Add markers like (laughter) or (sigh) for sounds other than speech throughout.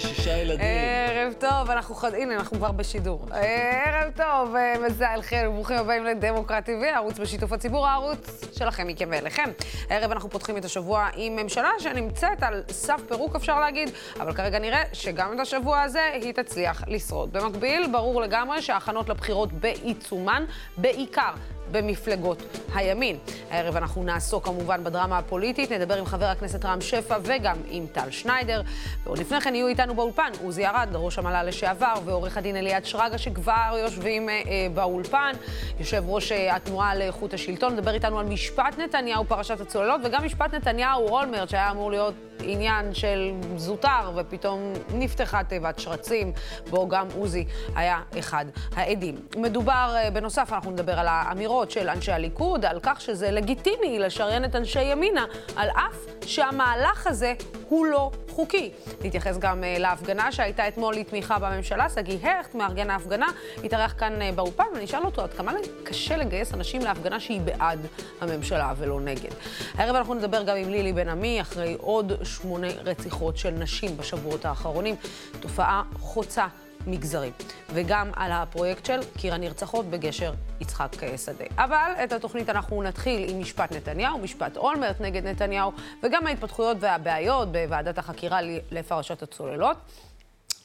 שישה ילדים. ערב טוב, אנחנו חד... הנה, אנחנו כבר בשידור. ערב טוב, אה, מזל חן, וברוכים הבאים לדמוקרט TV, הערוץ בשיתוף הציבור, הערוץ שלכם, מכם ואליכם. הערב אנחנו פותחים את השבוע עם ממשלה שנמצאת על סף פירוק, אפשר להגיד, אבל כרגע נראה שגם את השבוע הזה היא תצליח לשרוד. במקביל, ברור לגמרי שההכנות לבחירות בעיצומן, בעיקר במפלגות הימין. הערב אנחנו נעסוק כמובן בדרמה הפוליטית, נדבר עם חבר הכנסת רם שפע וגם עם טל שניידר. ועוד לפני כן יהיו איתנו באולפן עוזי ארד, ראש המל"ל לשעבר, ועורך הדין אליעד שרגא, שכבר יושבים אה, אה, באולפן, יושב ראש אה, התנועה לאיכות השלטון, מדבר איתנו על משפט נתניהו, פרשת הצוללות, וגם משפט נתניהו-אולמרט, שהיה אמור להיות עניין של זוטר, ופתאום נפתחה תיבת שרצים, בו גם עוזי היה אחד העדים. מדובר, אה, בנוסף, אנחנו נדבר על האמירות של אנשי הליכוד, על כך שזה לגיטימי לשריין את אנשי ימינה, על אף שהמהלך הזה הוא לא חוקי. נתייחס גם uh, להפגנה שהייתה אתמול לתמיכה בממשלה. שגיא הכט, מארגן ההפגנה, התארח כאן uh, באולפן, ואני אשאל אותו עד כמה קשה לגייס אנשים להפגנה שהיא בעד הממשלה ולא נגד. הערב אנחנו נדבר גם עם לילי בן עמי, אחרי עוד שמונה רציחות של נשים בשבועות האחרונים. תופעה חוצה מגזרים, וגם על הפרויקט של קיר הנרצחות בגשר יצחק אה, שדה. אבל את התוכנית אנחנו נתחיל עם משפט נתניהו, משפט אולמרט נגד נתניהו, וגם ההתפתחויות והבעיות בוועדת החקירה לפרשת הצוללות.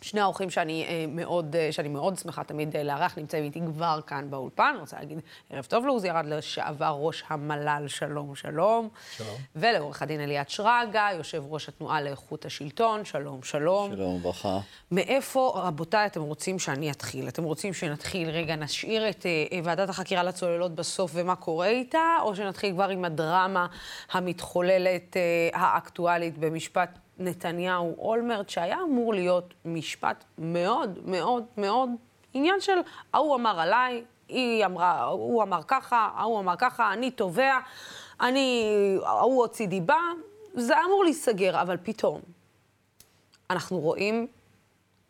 שני האורחים שאני, אה, מאוד, אה, שאני מאוד שמחה תמיד אה, לארח נמצאים איתי כבר כאן באולפן. אני רוצה להגיד ערב טוב לעוזי ארד, לשעבר ראש המל"ל, שלום, שלום. שלום. ולעורך הדין אליעד שרגא, יושב ראש התנועה לאיכות השלטון, שלום, שלום. שלום וברכה. מאיפה, רבותיי, אתם רוצים שאני אתחיל? אתם רוצים שנתחיל, רגע, נשאיר את אה, ועדת החקירה לצוללות בסוף ומה קורה איתה, או שנתחיל כבר עם הדרמה המתחוללת, אה, האקטואלית, במשפט נתניהו-אולמרט, שהיה אמור להיות משפט מאוד מאוד מאוד עניין של ההוא אמר עליי, היא אמרה, הוא אמר ככה, ההוא אמר ככה, אני תובע, אני, ההוא הוציא דיבה, זה אמור להיסגר, אבל פתאום אנחנו רואים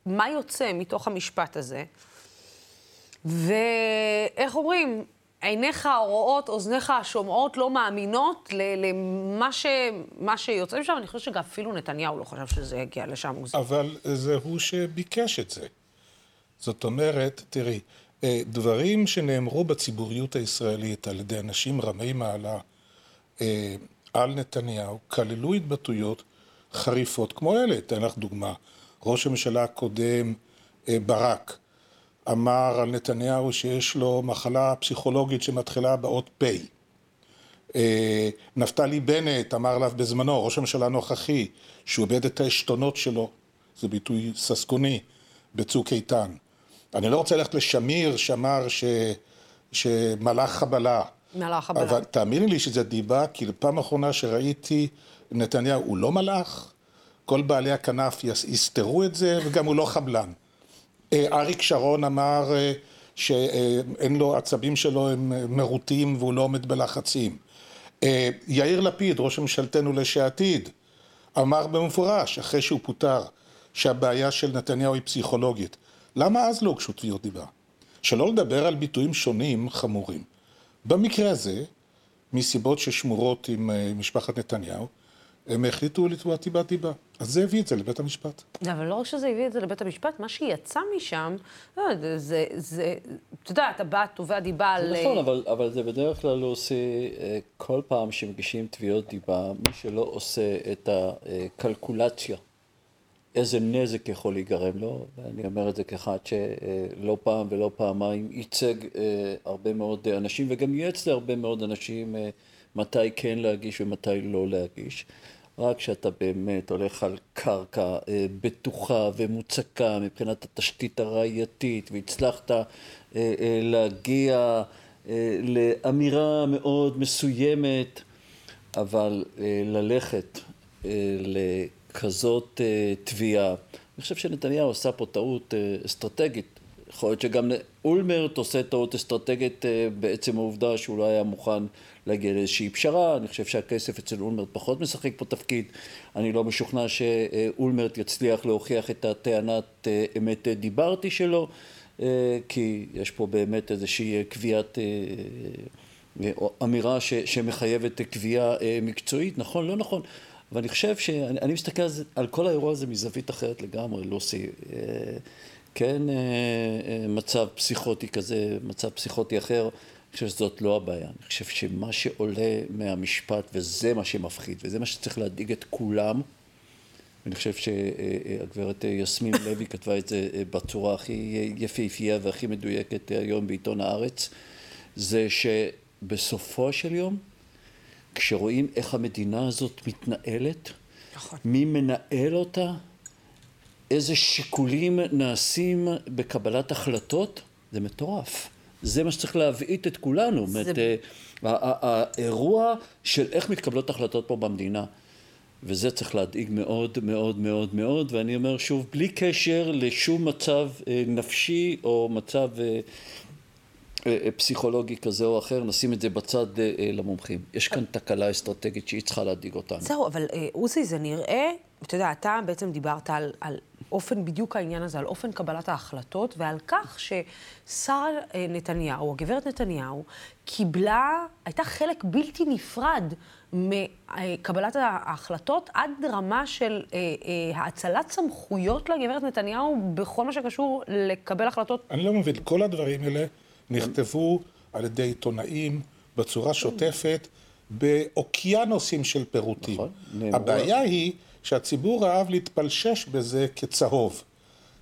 מה יוצא מתוך המשפט הזה, ואיך אומרים, עיניך הרואות, אוזניך השומעות לא מאמינות למה ש, שיוצא משם. אני חושבת שגם אפילו נתניהו לא חשב שזה יגיע לשם. אבל זה הוא שביקש את זה. זאת אומרת, תראי, אה, דברים שנאמרו בציבוריות הישראלית על ידי אנשים רמי מעלה אה, על נתניהו, כללו התבטאויות חריפות כמו אלה. אתן לך דוגמה. ראש הממשלה הקודם, אה, ברק, אמר על נתניהו שיש לו מחלה פסיכולוגית שמתחילה באות פ'. אה, נפתלי בנט אמר עליו בזמנו, ראש הממשלה הנוכחי, שהוא איבד את העשתונות שלו, זה ביטוי ססגוני, בצוק איתן. אני לא רוצה ללכת לשמיר שאמר ש... שמלאך חבלה. מלאך חבלה. אבל תאמיני לי שזה דיבה, כי פעם אחרונה שראיתי נתניהו, הוא לא מלאך, כל בעלי הכנף יסתרו את זה, וגם הוא לא חבלן. אה, אריק שרון אמר אה, שאין לו, עצבים שלו הם מרוטים והוא לא עומד בלחצים. אה, יאיר לפיד, ראש ממשלתנו לשעתיד, אמר במפורש, אחרי שהוא פוטר, שהבעיה של נתניהו היא פסיכולוגית. למה אז לא הוגשו תביעות דיבה? שלא לדבר על ביטויים שונים חמורים. במקרה הזה, מסיבות ששמורות עם משפחת נתניהו, הם החליטו לתבוע דיבת דיבה. אז זה הביא את זה לבית המשפט. אבל לא רק שזה הביא את זה לבית המשפט, מה שיצא משם, לא, זה, זה, אתה יודע, אתה בא, תובע דיבה על... נכון, אבל, אבל זה בדרך כלל לא עושה, כל פעם שמגישים תביעות דיבה, מי שלא עושה את הקלקולציה, איזה נזק יכול להיגרם לו, ואני אומר את זה כאחד שלא פעם ולא פעמיים ייצג אה, הרבה מאוד אנשים, וגם ייעץ להרבה מאוד אנשים אה, מתי כן להגיש ומתי לא להגיש. רק כשאתה באמת הולך על קרקע אה, בטוחה ומוצקה מבחינת התשתית הראייתית והצלחת אה, אה, להגיע אה, לאמירה מאוד מסוימת, אבל אה, ללכת אה, לכזאת אה, תביעה, אני חושב שנתניהו עשה פה טעות אה, אסטרטגית. יכול להיות שגם אולמרט עושה טעות אסטרטגית אה, בעצם העובדה שהוא לא היה מוכן להגיע לאיזושהי פשרה, אני חושב שהכסף אצל אולמרט פחות משחק פה תפקיד, אני לא משוכנע שאולמרט יצליח להוכיח את הטענת אה, אמת דיברתי שלו, אה, כי יש פה באמת איזושהי קביעת, אמירה ש, שמחייבת קביעה מקצועית, נכון, לא נכון. ואני חושב שאני אני מסתכל על, זה, על כל האירוע הזה מזווית אחרת לגמרי, לוסי. אה, כן, אה, אה, מצב פסיכוטי כזה, מצב פסיכוטי אחר, חושב שזאת לא הבעיה. אני חושב שמה שעולה מהמשפט, וזה מה שמפחיד, וזה מה שצריך להדאיג את כולם, אני חושב שהגברת יסמין (coughs) לוי כתבה את זה בצורה הכי יפהפייה והכי מדויקת היום בעיתון הארץ, זה שבסופו של יום, כשרואים איך המדינה הזאת מתנהלת, נכון. מי מנהל אותה, איזה שיקולים נעשים בקבלת החלטות, זה מטורף. זה מה שצריך להבעיט את כולנו. זה... זאת האירוע של איך מתקבלות החלטות פה במדינה. וזה צריך להדאיג מאוד מאוד מאוד מאוד, ואני אומר שוב, בלי קשר לשום מצב אה, נפשי או מצב אה, אה, פסיכולוגי כזה או אחר, נשים את זה בצד למומחים. יש כאן תקלה אסטרטגית שהיא צריכה להדאיג אותנו. זהו, אבל עוזי, זה נראה, אתה יודע, אתה בעצם דיברת על, על אופן, בדיוק העניין הזה, על אופן קבלת ההחלטות ועל כך ששר נתניהו, הגברת נתניהו, קיבלה, הייתה חלק בלתי נפרד מקבלת ההחלטות עד רמה של אה, אה, האצלת סמכויות לגברת נתניהו בכל מה שקשור לקבל החלטות. אני לא מבין, כל הדברים האלה נכתבו על ידי עיתונאים בצורה שוטפת, באוקיינוסים של פירוטים. נכון. הבעיה היא שהציבור אהב להתפלשש בזה כצהוב.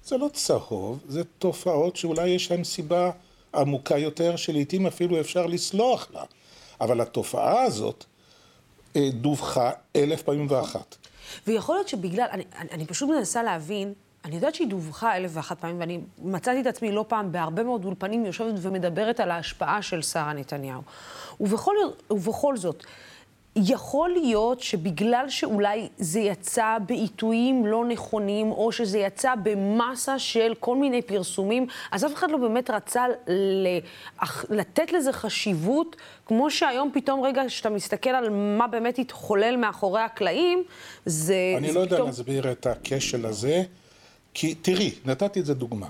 זה לא צהוב, זה תופעות שאולי יש להן סיבה עמוקה יותר, שלעיתים אפילו אפשר לסלוח לה. אבל התופעה הזאת אה, דווחה אלף פעמים ואחת. ויכול להיות שבגלל, אני, אני, פשוט מנסה להבין, אני יודעת שהיא דווחה אלף ואחת פעמים, ואני מצאתי את עצמי לא פעם בהרבה מאוד אולפנים יושבת ומדברת על ההשפעה של שרה נתניהו. ובכל, ובכל זאת, יכול להיות שבגלל שאולי זה יצא בעיתויים לא נכונים, או שזה יצא במסה של כל מיני פרסומים, אז אף אחד לא באמת רצה לתת לזה חשיבות, כמו שהיום פתאום רגע, כשאתה מסתכל על מה באמת התחולל מאחורי הקלעים, זה... אני זה לא יודע פתאום... להסביר את הכשל הזה, כי תראי, נתתי את זה דוגמה.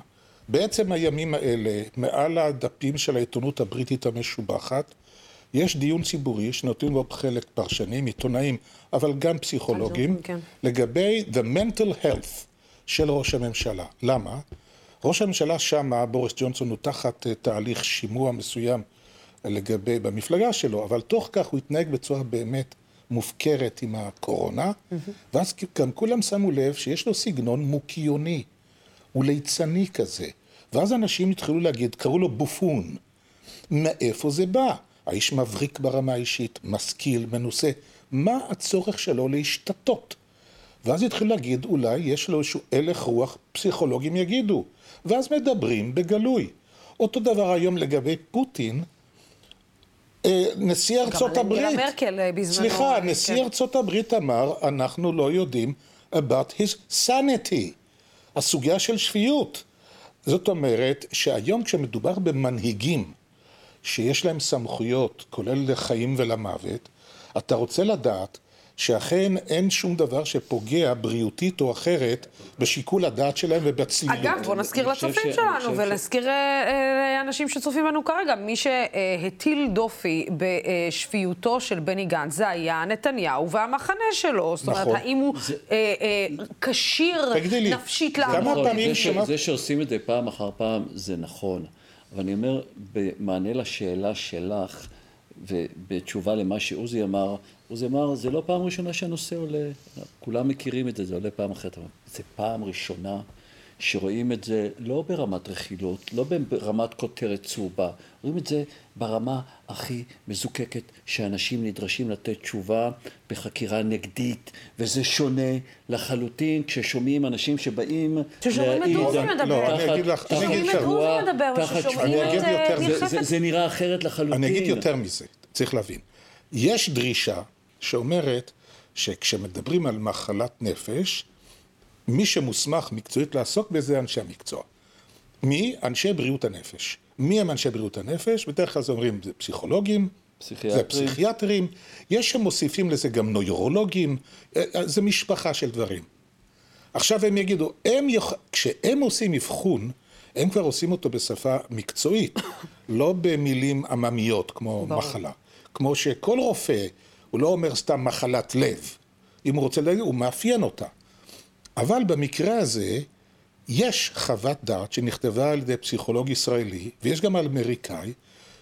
בעצם הימים האלה, מעל הדפים של העיתונות הבריטית המשובחת, יש דיון ציבורי שנותנים בו חלק פרשנים, עיתונאים, אבל גם פסיכולוגים, כן. לגבי the mental health של ראש הממשלה. למה? ראש הממשלה שמה, בוריס ג'ונסון, הוא תחת אה, תהליך שימוע מסוים לגבי, במפלגה שלו, אבל תוך כך הוא התנהג בצורה באמת מופקרת עם הקורונה, mm-hmm. ואז גם כולם שמו לב שיש לו סגנון מוקיוני, הוא ליצני כזה. ואז אנשים התחילו להגיד, קראו לו בופון. מאיפה זה בא? האיש מבריק ברמה האישית, משכיל, מנוסה. מה הצורך שלו להשתתות? ואז התחיל להגיד, אולי יש לו איזשהו הלך רוח, פסיכולוגים יגידו. ואז מדברים בגלוי. אותו דבר היום לגבי פוטין, אה, נשיא ארצות הברית, גם מרקל אה, בזמנו, סליחה, כן. נשיא ארצות הברית אמר, אנחנו לא יודעים about his sanity, הסוגיה של שפיות. זאת אומרת שהיום כשמדובר במנהיגים שיש להם סמכויות, כולל לחיים ולמוות, אתה רוצה לדעת שאכן אין שום דבר שפוגע בריאותית או אחרת בשיקול הדעת שלהם ובצלילות. אגב, בוא נזכיר לצופים ש... שלנו ולהזכיר אה, אנשים שצופים בנו כרגע. מי שהטיל דופי בשפיותו של בני גנץ זה היה נתניהו והמחנה שלו. זאת אומרת, נכון. האם הוא זה... אה, אה, כשיר נפשית לעמוד? זה, זה שעושים את זה פעם אחר פעם זה נכון. ואני אומר, במענה לשאלה שלך, ובתשובה למה שעוזי אמר, עוזי אמר, זה לא פעם ראשונה שהנושא עולה, כולם מכירים את זה, זה עולה פעם אחרת, אבל זה פעם ראשונה שרואים את זה לא ברמת רכילות, לא ברמת כותרת צהובה, רואים את זה ברמה הכי מזוקקת שאנשים נדרשים לתת תשובה בחקירה נגדית, וזה שונה לחלוטין כששומעים אנשים שבאים ששומעים את מדבר. לא, אני אגיד לך, אני אגיד את עוזי מדבר, ששומעים את... זה נראה אחרת לחלוטין. אני אגיד יותר מזה, צריך להבין. יש דרישה שאומרת שכשמדברים על מחלת נפש, מי שמוסמך מקצועית לעסוק בזה אנשי המקצוע. מי? אנשי בריאות הנפש. מי הם אנשי בריאות הנפש? בדרך כלל זה אומרים, זה פסיכולוגים, פסיכיאטרים. זה פסיכיאטרים, יש שמוסיפים לזה גם נוירולוגים, אה, אה, זה משפחה של דברים. עכשיו הם יגידו, הם יוכ... כשהם עושים אבחון, הם כבר עושים אותו בשפה מקצועית, (coughs) לא במילים עממיות כמו ברור. מחלה. כמו שכל רופא, הוא לא אומר סתם מחלת לב, אם הוא רוצה להגיד, הוא מאפיין אותה. אבל במקרה הזה, יש חוות דעת שנכתבה על ידי פסיכולוג ישראלי, ויש גם אמריקאי,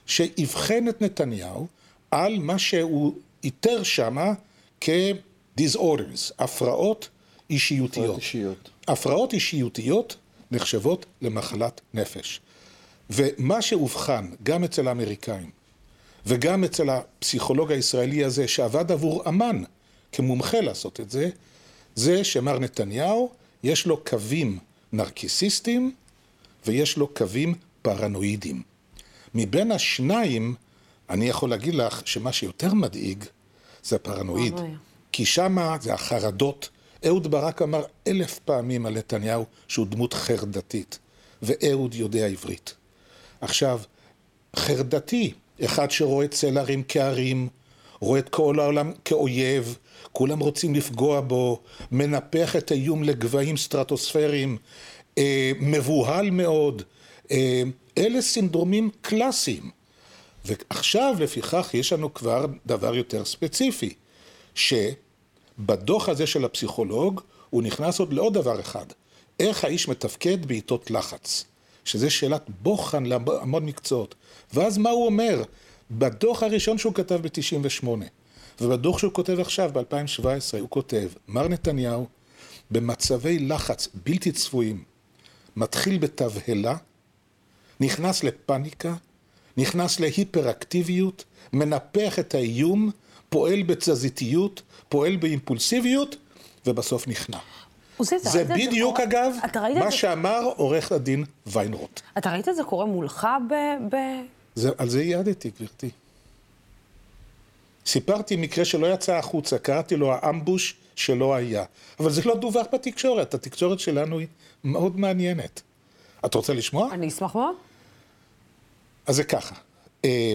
שאבחן את נתניהו על מה שהוא איתר שמה כ-disorders, הפרעות אישיותיות. אישיות. הפרעות אישיותיות נחשבות למחלת נפש. ומה שאובחן גם אצל האמריקאים וגם אצל הפסיכולוג הישראלי הזה שעבד עבור אמן כמומחה לעשות את זה, זה שמר נתניהו יש לו קווים נרקיסיסטיים ויש לו קווים פרנואידיים. מבין השניים, אני יכול להגיד לך שמה שיותר מדאיג זה הפרנואיד. כי שמה זה החרדות. אהוד ברק אמר אלף פעמים על נתניהו שהוא דמות חרדתית, ואהוד יודע עברית. עכשיו, חרדתי, אחד שרואה צל הרים כהרים, רואה את כל העולם כאויב, כולם רוצים לפגוע בו, מנפח את האיום לגבהים סטרטוספריים, אה, מבוהל מאוד. אה, אלה סינדרומים קלאסיים. ועכשיו, לפיכך, יש לנו כבר דבר יותר ספציפי, שבדוח הזה של הפסיכולוג, הוא נכנס עוד לעוד דבר אחד, איך האיש מתפקד בעיתות לחץ, שזה שאלת בוחן להמון מקצועות. ואז מה הוא אומר? בדוח הראשון שהוא כתב ב-98, ובדוח שהוא כותב עכשיו, ב-2017, הוא כותב, מר נתניהו, במצבי לחץ בלתי צפויים, מתחיל בתבהלה, נכנס לפניקה, נכנס להיפראקטיביות, מנפח את האיום, פועל בתזזיתיות, פועל באימפולסיביות, ובסוף נכנע. זה ראית את בדיוק, קורה? אגב, מה זה- שאמר עורך הדין ויינרוט. אתה ראית את זה קורה מולך ב... ב... זה, על זה ייעדתי, גברתי. סיפרתי מקרה שלא יצא החוצה, קראתי לו האמבוש שלא היה. אבל זה לא דווח בתקשורת, התקשורת שלנו היא מאוד מעניינת. את רוצה לשמוע? אני אשמח מאוד. אז זה ככה. אה,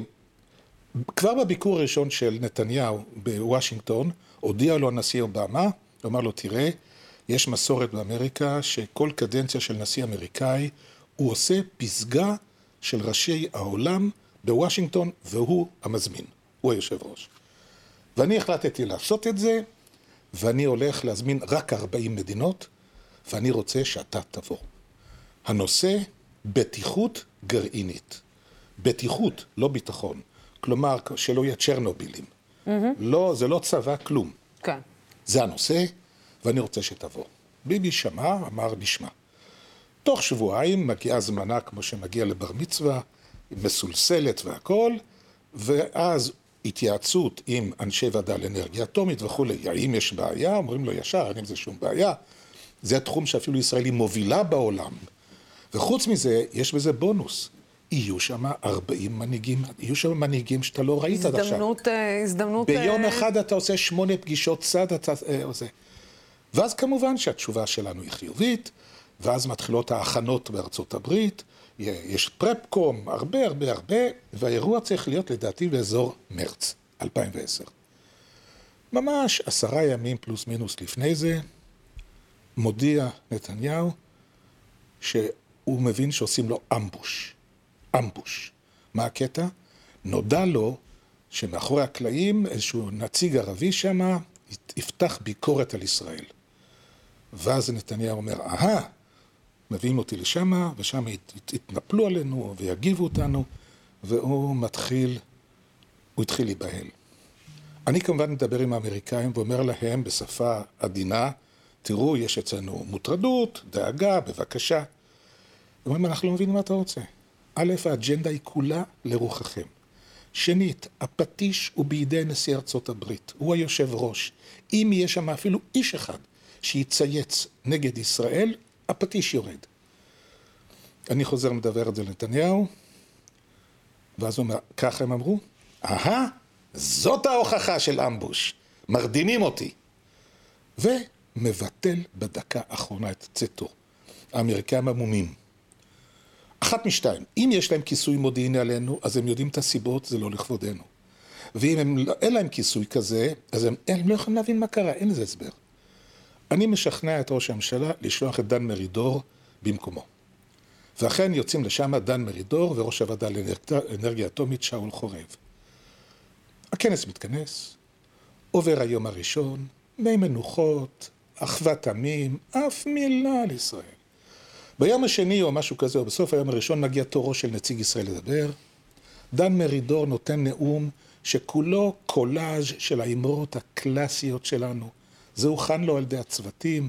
כבר בביקור הראשון של נתניהו בוושינגטון, הודיע לו הנשיא אובמה, הוא אמר לו, תראה, יש מסורת באמריקה שכל קדנציה של נשיא אמריקאי, הוא עושה פסגה של ראשי העולם בוושינגטון, והוא המזמין, הוא היושב ראש. ואני החלטתי לעשות את זה, ואני הולך להזמין רק 40 מדינות, ואני רוצה שאתה תבוא. הנושא, בטיחות גרעינית. בטיחות, לא ביטחון. כלומר, שלא יהיה צ'רנובילים. לא, זה לא צבא, כלום. כן. זה הנושא, ואני רוצה שתבוא. ביבי שמע, אמר, נשמע. תוך שבועיים מגיעה הזמנה כמו שמגיע לבר מצווה, מסולסלת והכול, ואז התייעצות עם אנשי ועדה לאנרגיה אטומית וכולי. האם יש בעיה? אומרים לו ישר, אין עם זה שום בעיה. זה תחום שאפילו ישראל היא מובילה בעולם. וחוץ מזה, יש בזה בונוס. יהיו שם 40 מנהיגים, יהיו שם מנהיגים שאתה לא ראית עד עכשיו. הזדמנות, אה, הזדמנות... ביום אה, אחד אתה עושה שמונה פגישות צד, אתה אה, עושה. ואז כמובן שהתשובה שלנו היא חיובית, ואז מתחילות ההכנות בארצות הברית, יש פרפקום, הרבה הרבה הרבה, והאירוע צריך להיות לדעתי באזור מרץ 2010. ממש עשרה ימים פלוס מינוס לפני זה, מודיע נתניהו שהוא מבין שעושים לו אמבוש. אמבוש. מה הקטע? נודע לו שמאחורי הקלעים איזשהו נציג ערבי שם יפתח ביקורת על ישראל. ואז נתניהו אומר, אהה, מביאים אותי לשם, ושם ית- ית- יתנפלו עלינו ויגיבו אותנו, והוא מתחיל, הוא התחיל להיבהל. אני כמובן מדבר עם האמריקאים ואומר להם בשפה עדינה, תראו, יש אצלנו מוטרדות, דאגה, בבקשה. הם אומרים, אנחנו לא מבינים מה אתה רוצה. א', האג'נדה היא כולה לרוחכם. שנית, הפטיש הוא בידי נשיא ארצות הברית, הוא היושב ראש. אם יהיה שם אפילו איש אחד שיצייץ נגד ישראל, הפטיש יורד. אני חוזר מדבר את זה לנתניהו, ואז הוא אומר, ככה הם אמרו? אהה, זאת ההוכחה של אמבוש, מרדימים אותי. ומבטל בדקה האחרונה את צאתו. האמריקאים עמומים. אחת משתיים, אם יש להם כיסוי מודיעיני עלינו, אז הם יודעים את הסיבות, זה לא לכבודנו. ואם הם, לא- אין להם כיסוי כזה, אז הם, הם לא יכולים להבין מה קרה, אין לזה הסבר. אני משכנע את ראש הממשלה לשלוח את דן מרידור במקומו. ואכן יוצאים לשם דן מרידור וראש הוועדה לאנרגיה אטומית שאול חורב. הכנס מתכנס, עובר היום הראשון, מי מנוחות, אחוות עמים, אף מילה על ישראל. ביום השני או משהו כזה, או בסוף היום הראשון, מגיע תורו של נציג ישראל לדבר. דן מרידור נותן נאום שכולו קולאז' של האמרות הקלאסיות שלנו. זה הוכן לו על ידי הצוותים,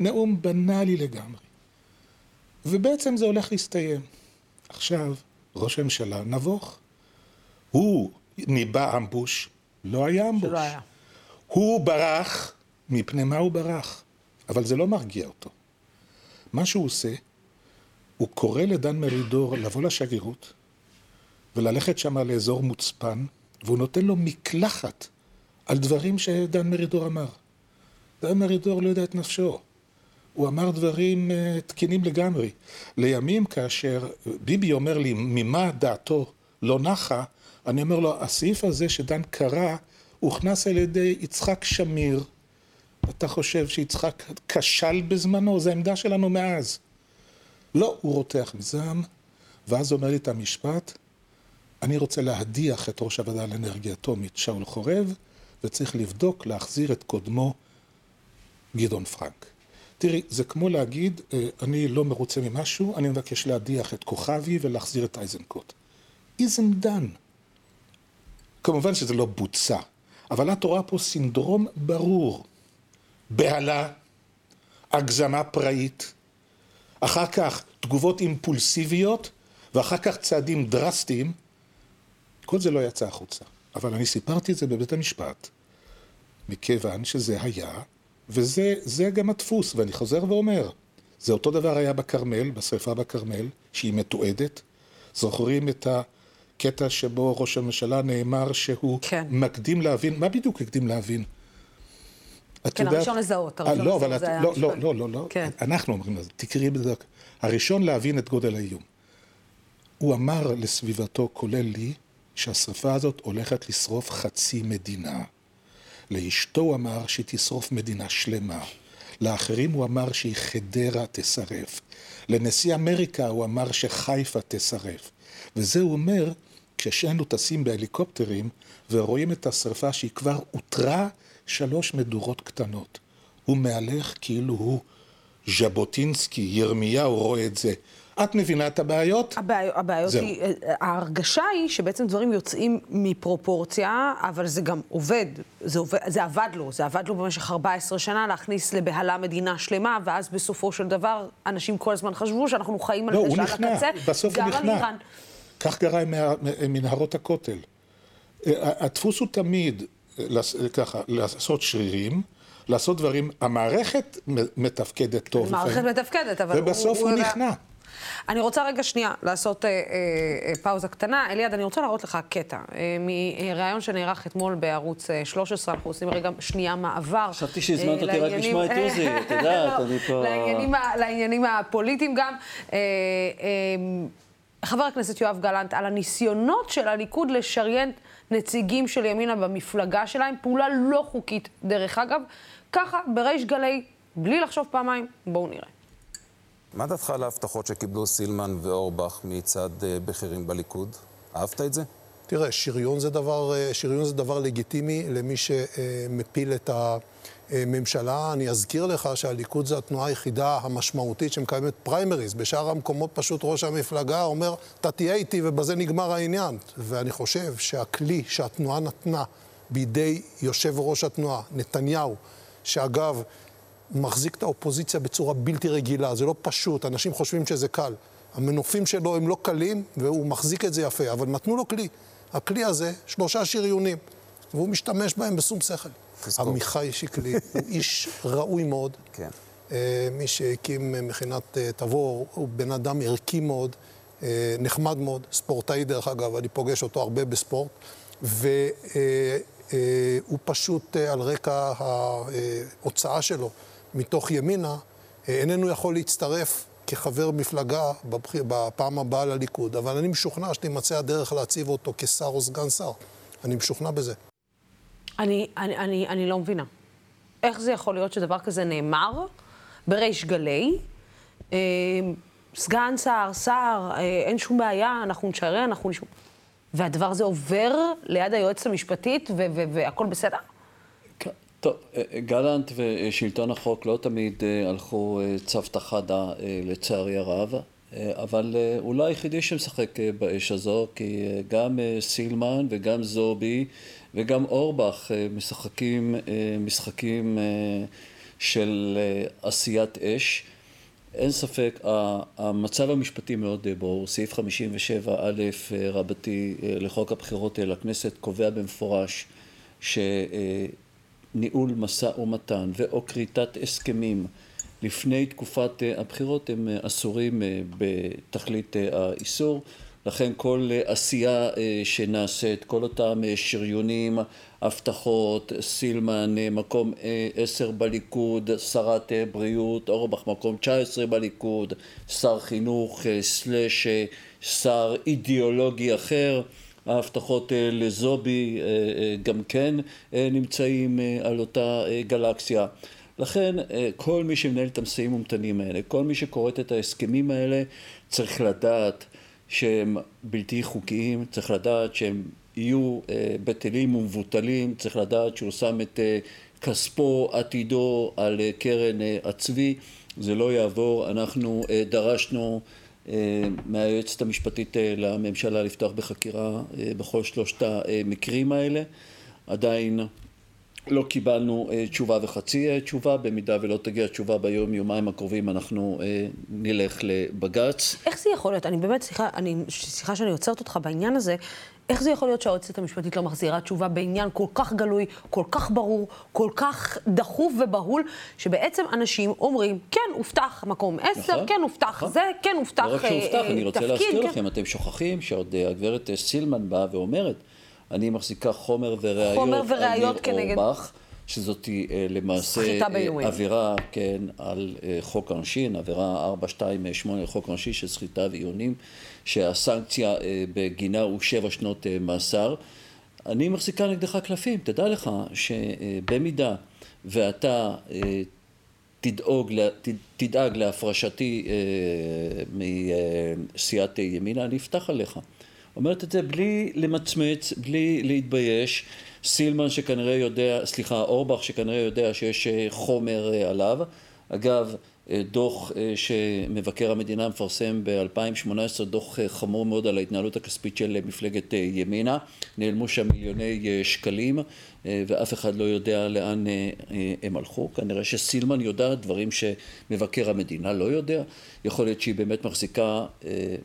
נאום בנאלי לגמרי. ובעצם זה הולך להסתיים. עכשיו, ראש הממשלה נבוך. הוא ניבא אמבוש, לא היה אמבוש. שלא היה. הוא ברח, מפני מה הוא ברח? אבל זה לא מרגיע אותו. מה שהוא עושה, הוא קורא לדן מרידור לבוא לשגרירות וללכת שם לאזור מוצפן, והוא נותן לו מקלחת על דברים שדן מרידור אמר. דן מרידור לא יודע את נפשו. הוא אמר דברים uh, תקינים לגמרי. לימים כאשר ביבי אומר לי ממה דעתו לא נחה, אני אומר לו, הסעיף הזה שדן קרא, הוכנס על ידי יצחק שמיר. אתה חושב שיצחק כשל בזמנו? זו העמדה שלנו מאז. לא, הוא רותח מזעם, ואז אומר לי את המשפט, אני רוצה להדיח את ראש הוועדה לאנרגיה אטומית, שאול חורב, וצריך לבדוק, להחזיר את קודמו, גדעון פרנק. תראי, זה כמו להגיד, אה, אני לא מרוצה ממשהו, אני מבקש להדיח את כוכבי ולהחזיר את איזנקוט. isn't done. כמובן שזה לא בוצע, אבל את רואה פה סינדרום ברור. בהלה, הגזמה פראית, אחר כך תגובות אימפולסיביות, ואחר כך צעדים דרסטיים. כל זה לא יצא החוצה. אבל אני סיפרתי את זה בבית המשפט, מכיוון שזה היה, וזה גם הדפוס, ואני חוזר ואומר, זה אותו דבר היה בכרמל, בשרפה בכרמל, שהיא מתועדת. זוכרים את הקטע שבו ראש הממשלה נאמר שהוא כן. מקדים להבין, מה בדיוק הקדים להבין? את כן, יודעת- הראשון לזהות, אה, הראשון לא, לזהות את, זה היה לא, לא. לא, לא, לא, כן. אנחנו אומרים לזה, תקראי בזה, הראשון להבין את גודל האיום. הוא אמר לסביבתו, כולל לי, שהשרפה הזאת הולכת לשרוף חצי מדינה. לאשתו הוא אמר שהיא תשרוף מדינה שלמה. לאחרים הוא אמר שהיא חדרה תשרף. לנשיא אמריקה הוא אמר שחיפה תשרף. וזה הוא אומר כששנינו טסים בהליקופטרים ורואים את השרפה שהיא כבר אותרה שלוש מדורות קטנות. הוא מהלך כאילו הוא ז'בוטינסקי, ירמיהו רואה את זה. את מבינה את הבעיות? הבעיות, הבעיות זהו. היא, ההרגשה היא שבעצם דברים יוצאים מפרופורציה, אבל זה גם עובד. זה, עובד, זה עבד לו, זה עבד לו במשך 14 שנה להכניס לבהלה מדינה שלמה, ואז בסופו של דבר אנשים כל הזמן חשבו שאנחנו חיים על לא, הוא נכנע, הקצה, בסוף הוא נכנע. איראן. כך קרה עם מנהרות הכותל. אה, הדפוס הוא תמיד אה, ככה, לעשות שרירים, לעשות דברים, המערכת מתפקדת טוב. מערכת לפעמים, מתפקדת, אבל ובסוף הוא יודע- נכנע. אני רוצה רגע שנייה לעשות אה, אה, אה, פאוזה קטנה. אליעד, אני רוצה להראות לך קטע אה, מראיון שנערך אתמול בערוץ אה, 13. אנחנו עושים רגע שנייה מעבר. חשבתי שהזמנת אה, אותי רק לשמוע את עוזי, (laughs) את יודעת, לא, אני פה- לעניינים לעניינים הפוליטיים גם. אה, אה, חבר הכנסת יואב גלנט, על הניסיונות של הליכוד לשריין נציגים של ימינה במפלגה שלהם, פעולה לא חוקית, דרך אגב, ככה, בריש גלי, בלי לחשוב פעמיים, בואו נראה. מה דעתך על ההבטחות שקיבלו סילמן ואורבך מצד אה, בכירים בליכוד? אהבת את זה? תראה, שריון זה דבר, אה, שריון זה דבר לגיטימי למי שמפיל את הממשלה. אני אזכיר לך שהליכוד זו התנועה היחידה המשמעותית שמקיימת פריימריז. בשאר המקומות פשוט ראש המפלגה אומר, אתה תהיה איתי ובזה נגמר העניין. ואני חושב שהכלי שהתנועה נתנה בידי יושב ראש התנועה, נתניהו, שאגב, מחזיק את האופוזיציה בצורה בלתי רגילה, זה לא פשוט, אנשים חושבים שזה קל. המנופים שלו הם לא קלים, והוא מחזיק את זה יפה, אבל נתנו לו כלי. הכלי הזה, שלושה שריונים, והוא משתמש בהם בשום שכל. תזכור. עמיחי שיקלי (laughs) הוא איש ראוי מאוד. כן. אה, מי שהקים אה, מכינת אה, תבור, הוא בן אדם ערכי מאוד, נחמד מאוד, ספורטאי דרך אגב, אני פוגש אותו הרבה בספורט, והוא פשוט על רקע ההוצאה שלו מתוך ימינה, אה, איננו יכול להצטרף כחבר מפלגה בבחיר, בפעם הבאה לליכוד, אבל אני משוכנע שתימצא הדרך להציב אותו כשר או סגן שר. אני משוכנע בזה. אני, אני, אני, אני לא מבינה. איך זה יכול להיות שדבר כזה נאמר בריש גלי? אה, סגן שר, שר, אה, אין שום בעיה, אנחנו נשאר, אנחנו נשמע. והדבר הזה עובר ליד היועצת המשפטית ו- ו- והכל בסדר? טוב, גלנט ושלטון החוק לא תמיד הלכו צוותא חדא לצערי הרב, אבל הוא לא היחידי שמשחק באש הזו, כי גם סילמן וגם זובי וגם אורבך משחקים משחקים של עשיית אש. אין ספק, המצב המשפטי מאוד ברור, סעיף 57 א' רבתי לחוק הבחירות לכנסת קובע במפורש שניהול משא ומתן ואו כריתת הסכמים. לפני תקופת הבחירות הם אסורים בתכלית האיסור. לכן כל עשייה שנעשית, כל אותם שריונים, הבטחות, סילמן מקום עשר בליכוד, שרת בריאות, אורבך מקום תשע עשרה בליכוד, שר חינוך סלש שר אידיאולוגי אחר, ההבטחות לזובי גם כן נמצאים על אותה גלקסיה. לכן כל מי שמנהל את המשאים ומתנים האלה, כל מי שקוראת את ההסכמים האלה צריך לדעת שהם בלתי חוקיים, צריך לדעת שהם יהיו בטלים ומבוטלים, צריך לדעת שהוא שם את כספו, עתידו על קרן הצבי, זה לא יעבור, אנחנו דרשנו מהיועצת המשפטית לממשלה לפתוח בחקירה בכל שלושת המקרים האלה, עדיין לא קיבלנו תשובה וחצי תשובה, במידה ולא תגיע תשובה ביום יומיים הקרובים אנחנו נלך לבג"ץ. איך זה יכול להיות? אני באמת, סליחה, אני, סליחה שאני עוצרת אותך בעניין הזה, איך זה יכול להיות שהיועצת המשפטית לא מחזירה תשובה בעניין כל כך גלוי, כל כך ברור, כל כך דחוף ובהול, שבעצם אנשים אומרים, כן, הובטח מקום עשר, נכון, כן, הובטח נכון. זה, כן, הובטח תפקיד. לא רק שהובטח, אני רוצה להזכיר כן. לכם, אתם שוכחים שעוד הגברת סילמן באה ואומרת, אני מחזיקה חומר וראיות, חומר וראיות כנגד... אורבך, שזאת למעשה עבירה, כן, על חוק העונשין, עבירה 428 לחוק העונשין של סחיטה ואיונים, שהסנקציה בגינה הוא שבע שנות מאסר. אני מחזיקה נגדך קלפים, תדע לך שבמידה ואתה תדאוג, תדאג להפרשתי מסיעת ימינה, אני אפתח עליך. אומרת את זה בלי למצמץ, בלי להתבייש. סילמן שכנראה יודע, סליחה, אורבך שכנראה יודע שיש חומר עליו. אגב, דוח שמבקר המדינה מפרסם ב-2018, דוח חמור מאוד על ההתנהלות הכספית של מפלגת ימינה. נעלמו שם מיליוני שקלים ואף אחד לא יודע לאן הם הלכו. כנראה שסילמן יודעת דברים שמבקר המדינה לא יודע. יכול להיות שהיא באמת מחזיקה,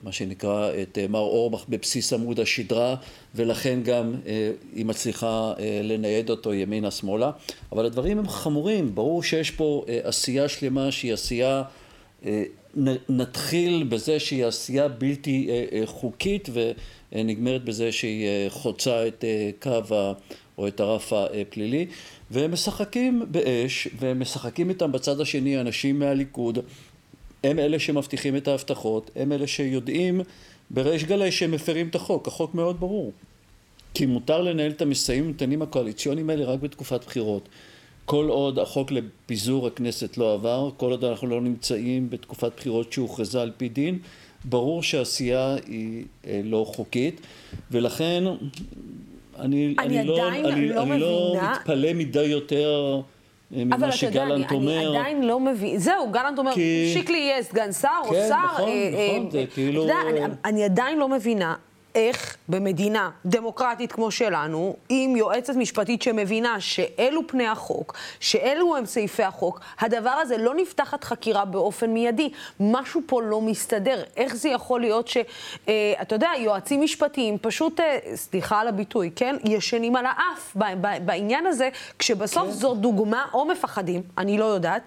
מה שנקרא, את מר אורבך בבסיס עמוד השדרה ולכן גם היא מצליחה לנייד אותו ימינה-שמאלה. אבל הדברים הם חמורים. ברור שיש פה עשייה שלמה שהיא עשייה נתחיל בזה שהיא עשייה בלתי חוקית ונגמרת בזה שהיא חוצה את קו ה... או את הרף הפלילי, והם משחקים באש, והם משחקים איתם בצד השני אנשים מהליכוד, הם אלה שמבטיחים את ההבטחות, הם אלה שיודעים בריש גלי שהם מפרים את החוק, החוק מאוד ברור. כי מותר לנהל את המשאים ומתנים הקואליציוניים האלה רק בתקופת בחירות. כל עוד החוק לפיזור הכנסת לא עבר, כל עוד אנחנו לא נמצאים בתקופת בחירות שהוכרזה על פי דין, ברור שהעשייה היא לא חוקית, ולכן אני, אני, אני, לא, אני, לא, אני לא מתפלא מדי יותר ממה שגלנט אומר. אבל אתה יודע, אני עדיין לא מבין, זהו, גלנט אומר, כי... שיקלי יהיה סגן שר כן, או שר. נכון, אה, נכון, אה, זה כאילו... אתה יודע, אני, אני עדיין לא מבינה איך במדינה דמוקרטית כמו שלנו, עם יועצת משפטית שמבינה שאלו פני החוק, שאלו הם סעיפי החוק, הדבר הזה לא נפתחת חקירה באופן מיידי. משהו פה לא מסתדר. איך זה יכול להיות ש... אה, אתה יודע, יועצים משפטיים פשוט, אה, סליחה על הביטוי, כן? ישנים על האף בעניין הזה, כשבסוף כן. זו דוגמה, או מפחדים, אני לא יודעת,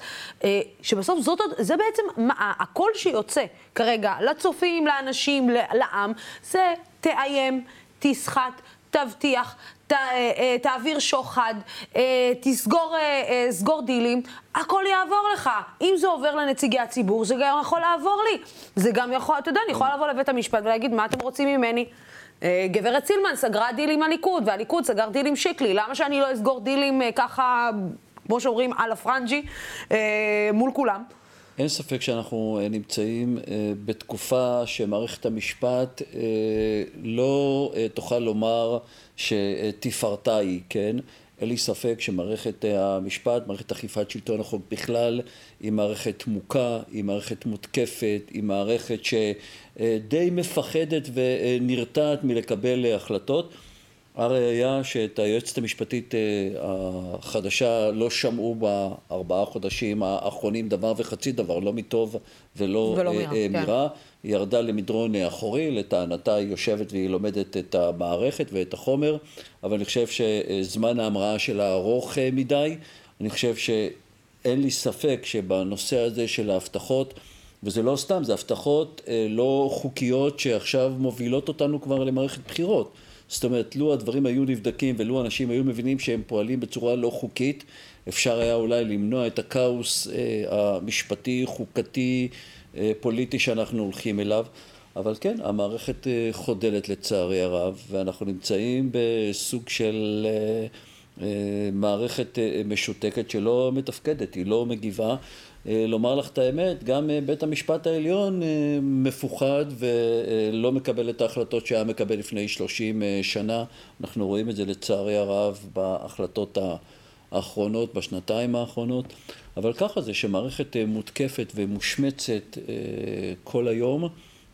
אה, שבסוף זאת, זה בעצם, מה, הקול שיוצא כרגע לצופים, לאנשים, לעם, זה... תאיים, תסחט, תבטיח, ת, אה, תעביר שוחד, אה, תסגור אה, סגור דילים, הכל יעבור לך. אם זה עובר לנציגי הציבור, זה גם יכול לעבור לי. זה גם יכול, אתה יודע, אני יכולה לבוא לבית המשפט ולהגיד, מה אתם רוצים ממני? גברת סילמן סגרה דיל עם הליכוד, והליכוד סגר דיל עם שיקלי, למה שאני לא אסגור דילים ככה, כמו שאומרים, על הפרנג'י, מול כולם? אין ספק שאנחנו נמצאים בתקופה שמערכת המשפט לא תוכל לומר שתפארתה היא, כן? אין לי ספק שמערכת המשפט, מערכת אכיפת שלטון החוק בכלל, היא מערכת מוכה, היא מערכת מותקפת, היא מערכת שדי מפחדת ונרתעת מלקבל החלטות. הראיה שאת היועצת המשפטית החדשה לא שמעו בארבעה חודשים האחרונים דבר וחצי דבר, לא מטוב ולא, ולא מרע. כן. היא ירדה למדרון אחורי, לטענתה היא יושבת והיא לומדת את המערכת ואת החומר, אבל אני חושב שזמן ההמראה שלה ארוך מדי. אני חושב שאין לי ספק שבנושא הזה של ההבטחות, וזה לא סתם, זה הבטחות לא חוקיות שעכשיו מובילות אותנו כבר למערכת בחירות. זאת אומרת, לו הדברים היו נבדקים ולו אנשים היו מבינים שהם פועלים בצורה לא חוקית, אפשר היה אולי למנוע את הכאוס המשפטי, חוקתי, פוליטי שאנחנו הולכים אליו. אבל כן, המערכת חודלת לצערי הרב, ואנחנו נמצאים בסוג של מערכת משותקת שלא מתפקדת, היא לא מגיבה. לומר לך את האמת, גם בית המשפט העליון מפוחד ולא מקבל את ההחלטות שהיה מקבל לפני שלושים שנה. אנחנו רואים את זה לצערי הרב בהחלטות האחרונות, בשנתיים האחרונות. אבל ככה זה שמערכת מותקפת ומושמצת כל היום.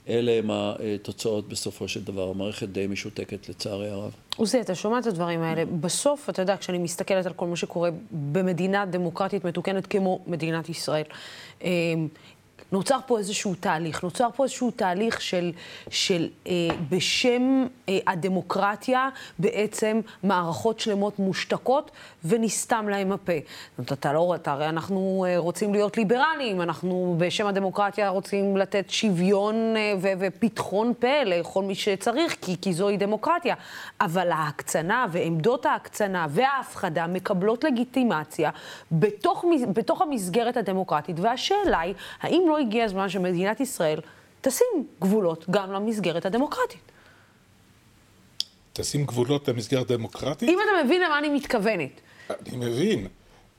אלה הם התוצאות בסופו של דבר. המערכת די משותקת לצערי הרב. עוזי, אתה שומע את הדברים האלה. בסוף, אתה יודע, כשאני מסתכלת על כל מה שקורה במדינה דמוקרטית מתוקנת כמו מדינת ישראל, נוצר פה איזשהו תהליך, נוצר פה איזשהו תהליך של, של אה, בשם אה, הדמוקרטיה, בעצם מערכות שלמות מושתקות ונסתם להם הפה. זאת אתה לא, אתה, הרי אנחנו אה, רוצים להיות ליברליים, אנחנו בשם הדמוקרטיה רוצים לתת שוויון אה, ו- ופתחון פה לכל מי שצריך, כי, כי זוהי דמוקרטיה. אבל ההקצנה ועמדות ההקצנה וההפחדה מקבלות לגיטימציה בתוך, בתוך המסגרת הדמוקרטית, והשאלה היא, האם לא הגיע הזמן שמדינת ישראל תשים גבולות גם למסגרת הדמוקרטית. תשים גבולות למסגרת דמוקרטית? אם אתה מבין למה אני מתכוונת. אני מבין.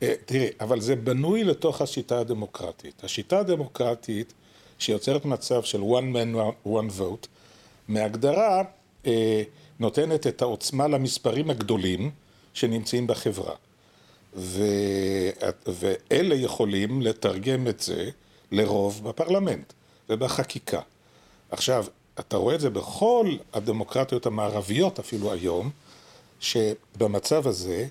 אה, תראי, אבל זה בנוי לתוך השיטה הדמוקרטית. השיטה הדמוקרטית, שיוצרת מצב של one man, one vote, מהגדרה אה, נותנת את העוצמה למספרים הגדולים שנמצאים בחברה. ו... ואלה יכולים לתרגם את זה לרוב בפרלמנט ובחקיקה. עכשיו, אתה רואה את זה בכל הדמוקרטיות המערביות אפילו היום, שבמצב הזה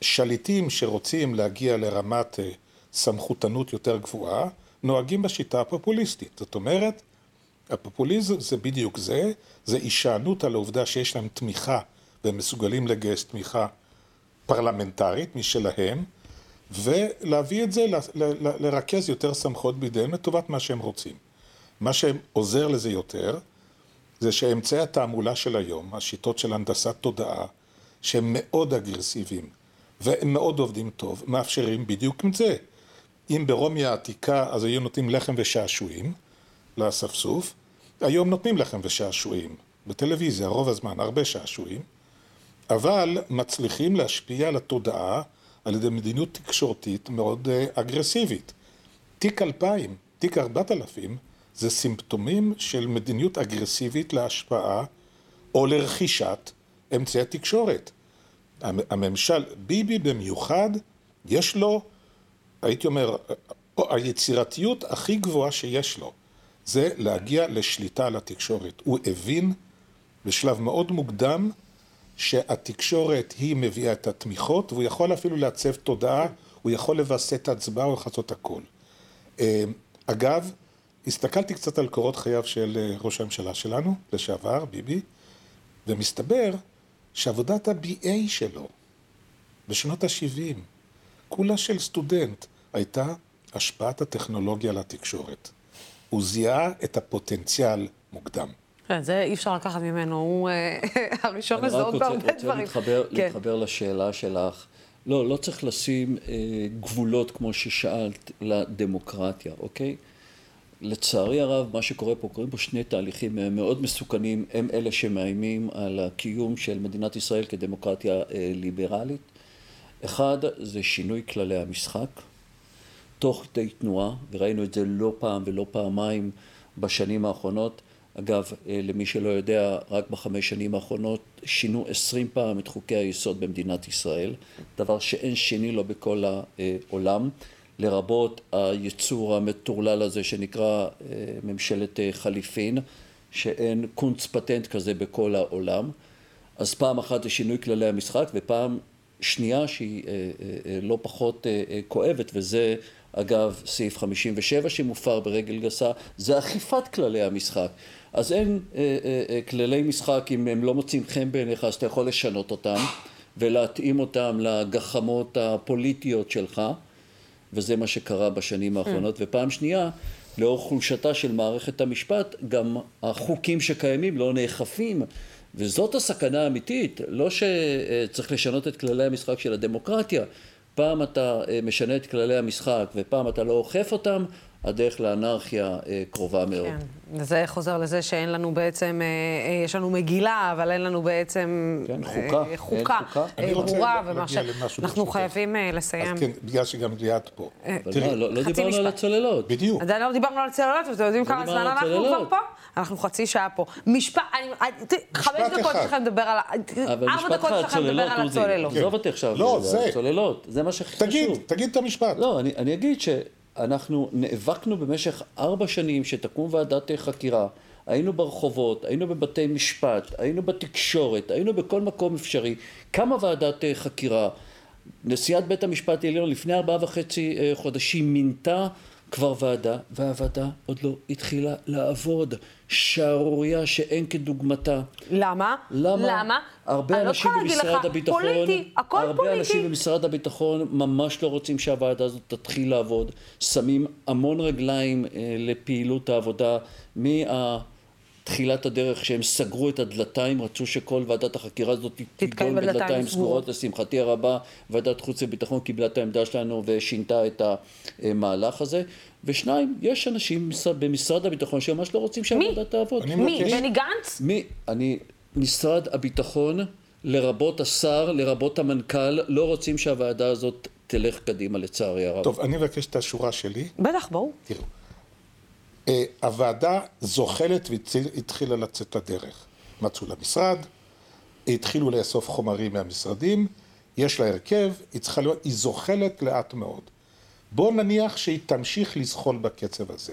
שליטים שרוצים להגיע לרמת אה, סמכותנות יותר גבוהה, נוהגים בשיטה הפופוליסטית. זאת אומרת, הפופוליזם זה בדיוק זה, זה הישענות על העובדה שיש להם תמיכה והם מסוגלים לגייס תמיכה פרלמנטרית משלהם, ולהביא את זה, לרכז יותר סמכות בידיהם לטובת מה שהם רוצים. מה שעוזר לזה יותר, זה שאמצעי התעמולה של היום, השיטות של הנדסת תודעה, שהם מאוד אגרסיביים והם מאוד עובדים טוב, מאפשרים בדיוק את זה. אם ברומי העתיקה אז היו נותנים לחם ושעשועים לאספסוף, היום נותנים לחם ושעשועים. בטלוויזיה רוב הזמן הרבה שעשועים, אבל מצליחים להשפיע על התודעה על ידי מדיניות תקשורתית מאוד אה, אגרסיבית. תיק 2000, תיק 4000, זה סימפטומים של מדיניות אגרסיבית להשפעה או לרכישת אמצעי תקשורת. הממשל, ביבי במיוחד, יש לו, הייתי אומר, היצירתיות הכי גבוהה שיש לו, זה להגיע לשליטה על התקשורת. הוא הבין בשלב מאוד מוקדם שהתקשורת היא מביאה את התמיכות, והוא יכול אפילו לעצב תודעה, הוא יכול לווסת הצבעה, הוא יכול לעשות הכל. אה, אגב, הסתכלתי קצת על קורות חייו של אה, ראש הממשלה שלנו, לשעבר, ביבי, ומסתבר שעבודת ה-BA שלו בשנות ה-70, כולה של סטודנט, הייתה השפעת הטכנולוגיה על התקשורת. הוא זיהה את הפוטנציאל מוקדם. כן, זה אי אפשר לקחת ממנו, הוא אה, (laughs) הראשון לזהות בהרבה דברים. אני רק רוצה להתחבר, כן. להתחבר לשאלה שלך. לא, לא צריך לשים אה, גבולות, כמו ששאלת, לדמוקרטיה, אוקיי? לצערי הרב, מה שקורה פה, קורים פה שני תהליכים מאוד מסוכנים, הם אלה שמאיימים על הקיום של מדינת ישראל כדמוקרטיה אה, ליברלית. אחד, זה שינוי כללי המשחק, תוך כדי תנועה, וראינו את זה לא פעם ולא פעמיים בשנים האחרונות. אגב, אה, למי שלא יודע, רק בחמש שנים האחרונות שינו עשרים פעם את חוקי היסוד במדינת ישראל, דבר שאין שני לו בכל העולם, לרבות היצור המטורלל הזה שנקרא אה, ממשלת אה, חליפין, שאין קונץ פטנט כזה בכל העולם. אז פעם אחת זה שינוי כללי המשחק, ופעם שנייה שהיא לא פחות כואבת, וזה אגב סעיף 57 שמופר ברגל גסה, זה אכיפת כללי המשחק. אז אין אה, אה, אה, כללי משחק, אם הם לא מוצאים חן בעיניך, אז אתה יכול לשנות אותם ולהתאים אותם לגחמות הפוליטיות שלך, וזה מה שקרה בשנים האחרונות. Mm. ופעם שנייה, לאור חולשתה של מערכת המשפט, גם החוקים שקיימים לא נאכפים. וזאת הסכנה האמיתית, לא שצריך לשנות את כללי המשחק של הדמוקרטיה. פעם אתה אה, משנה את כללי המשחק ופעם אתה לא אוכף אותם, הדרך לאנרכיה אה, קרובה מאוד. כן, וזה חוזר לזה שאין לנו בעצם, אה, אה, יש לנו מגילה, אבל אין לנו בעצם כן, חוקה, חוקה ברורה, ומה שאנחנו חייבים לסיים. אז כן, בגלל שגם ליאת פה. אבל מה, לא, לא דיברנו על הצוללות. בדיוק. עדיין לא דיברנו על הצוללות, ואתם יודעים לא כמה זמן אנחנו כבר פה? אנחנו חצי שעה פה. משפט, חמש דקות שלכם לדבר על, ארבע דקות שלכם לדבר על הצוללות. עזוב אותי עכשיו, לא, זה. הצוללות, זה מה שחשוב. תגיד, תגיד את המשפט. לא, אני אגיד ש... אנחנו נאבקנו במשך ארבע שנים שתקום ועדת חקירה. היינו ברחובות, היינו בבתי משפט, היינו בתקשורת, היינו בכל מקום אפשרי. קמה ועדת חקירה. נשיאת בית המשפט העליון לפני ארבעה וחצי אה, חודשים מינתה כבר ועדה, והוועדה עוד לא התחילה לעבוד. שערורייה שאין כדוגמתה. למה? למה? למה? הרבה לא אנשים לא במשרד הביטחון, פוליטי, הכל הרבה פוליטי. אנשים במשרד הביטחון ממש לא רוצים שהוועדה הזאת תתחיל לעבוד, שמים המון רגליים אה, לפעילות העבודה, מה... תחילת הדרך שהם סגרו את הדלתיים, רצו שכל ועדת החקירה הזאת תידון בדלתיים סגורות. לשמחתי הרבה, ועדת חוץ וביטחון קיבלה את העמדה שלנו ושינתה את המהלך הזה. ושניים, יש אנשים במשרד הביטחון שממש לא רוצים שהוועדה תעבוד. מי? בני גנץ? מי? אני, משרד הביטחון, לרבות השר, לרבות המנכ"ל, לא רוצים שהוועדה הזאת תלך קדימה, לצערי הרב. טוב, אני מבקש את השורה שלי. בטח, ברור. תראו. אה, הוועדה זוחלת והתחילה לצאת לדרך. מצאו לה משרד, התחילו לאסוף חומרים מהמשרדים, יש לה הרכב, היא, צריכה להיות, היא זוחלת לאט מאוד. בואו נניח שהיא תמשיך לזחול בקצב הזה.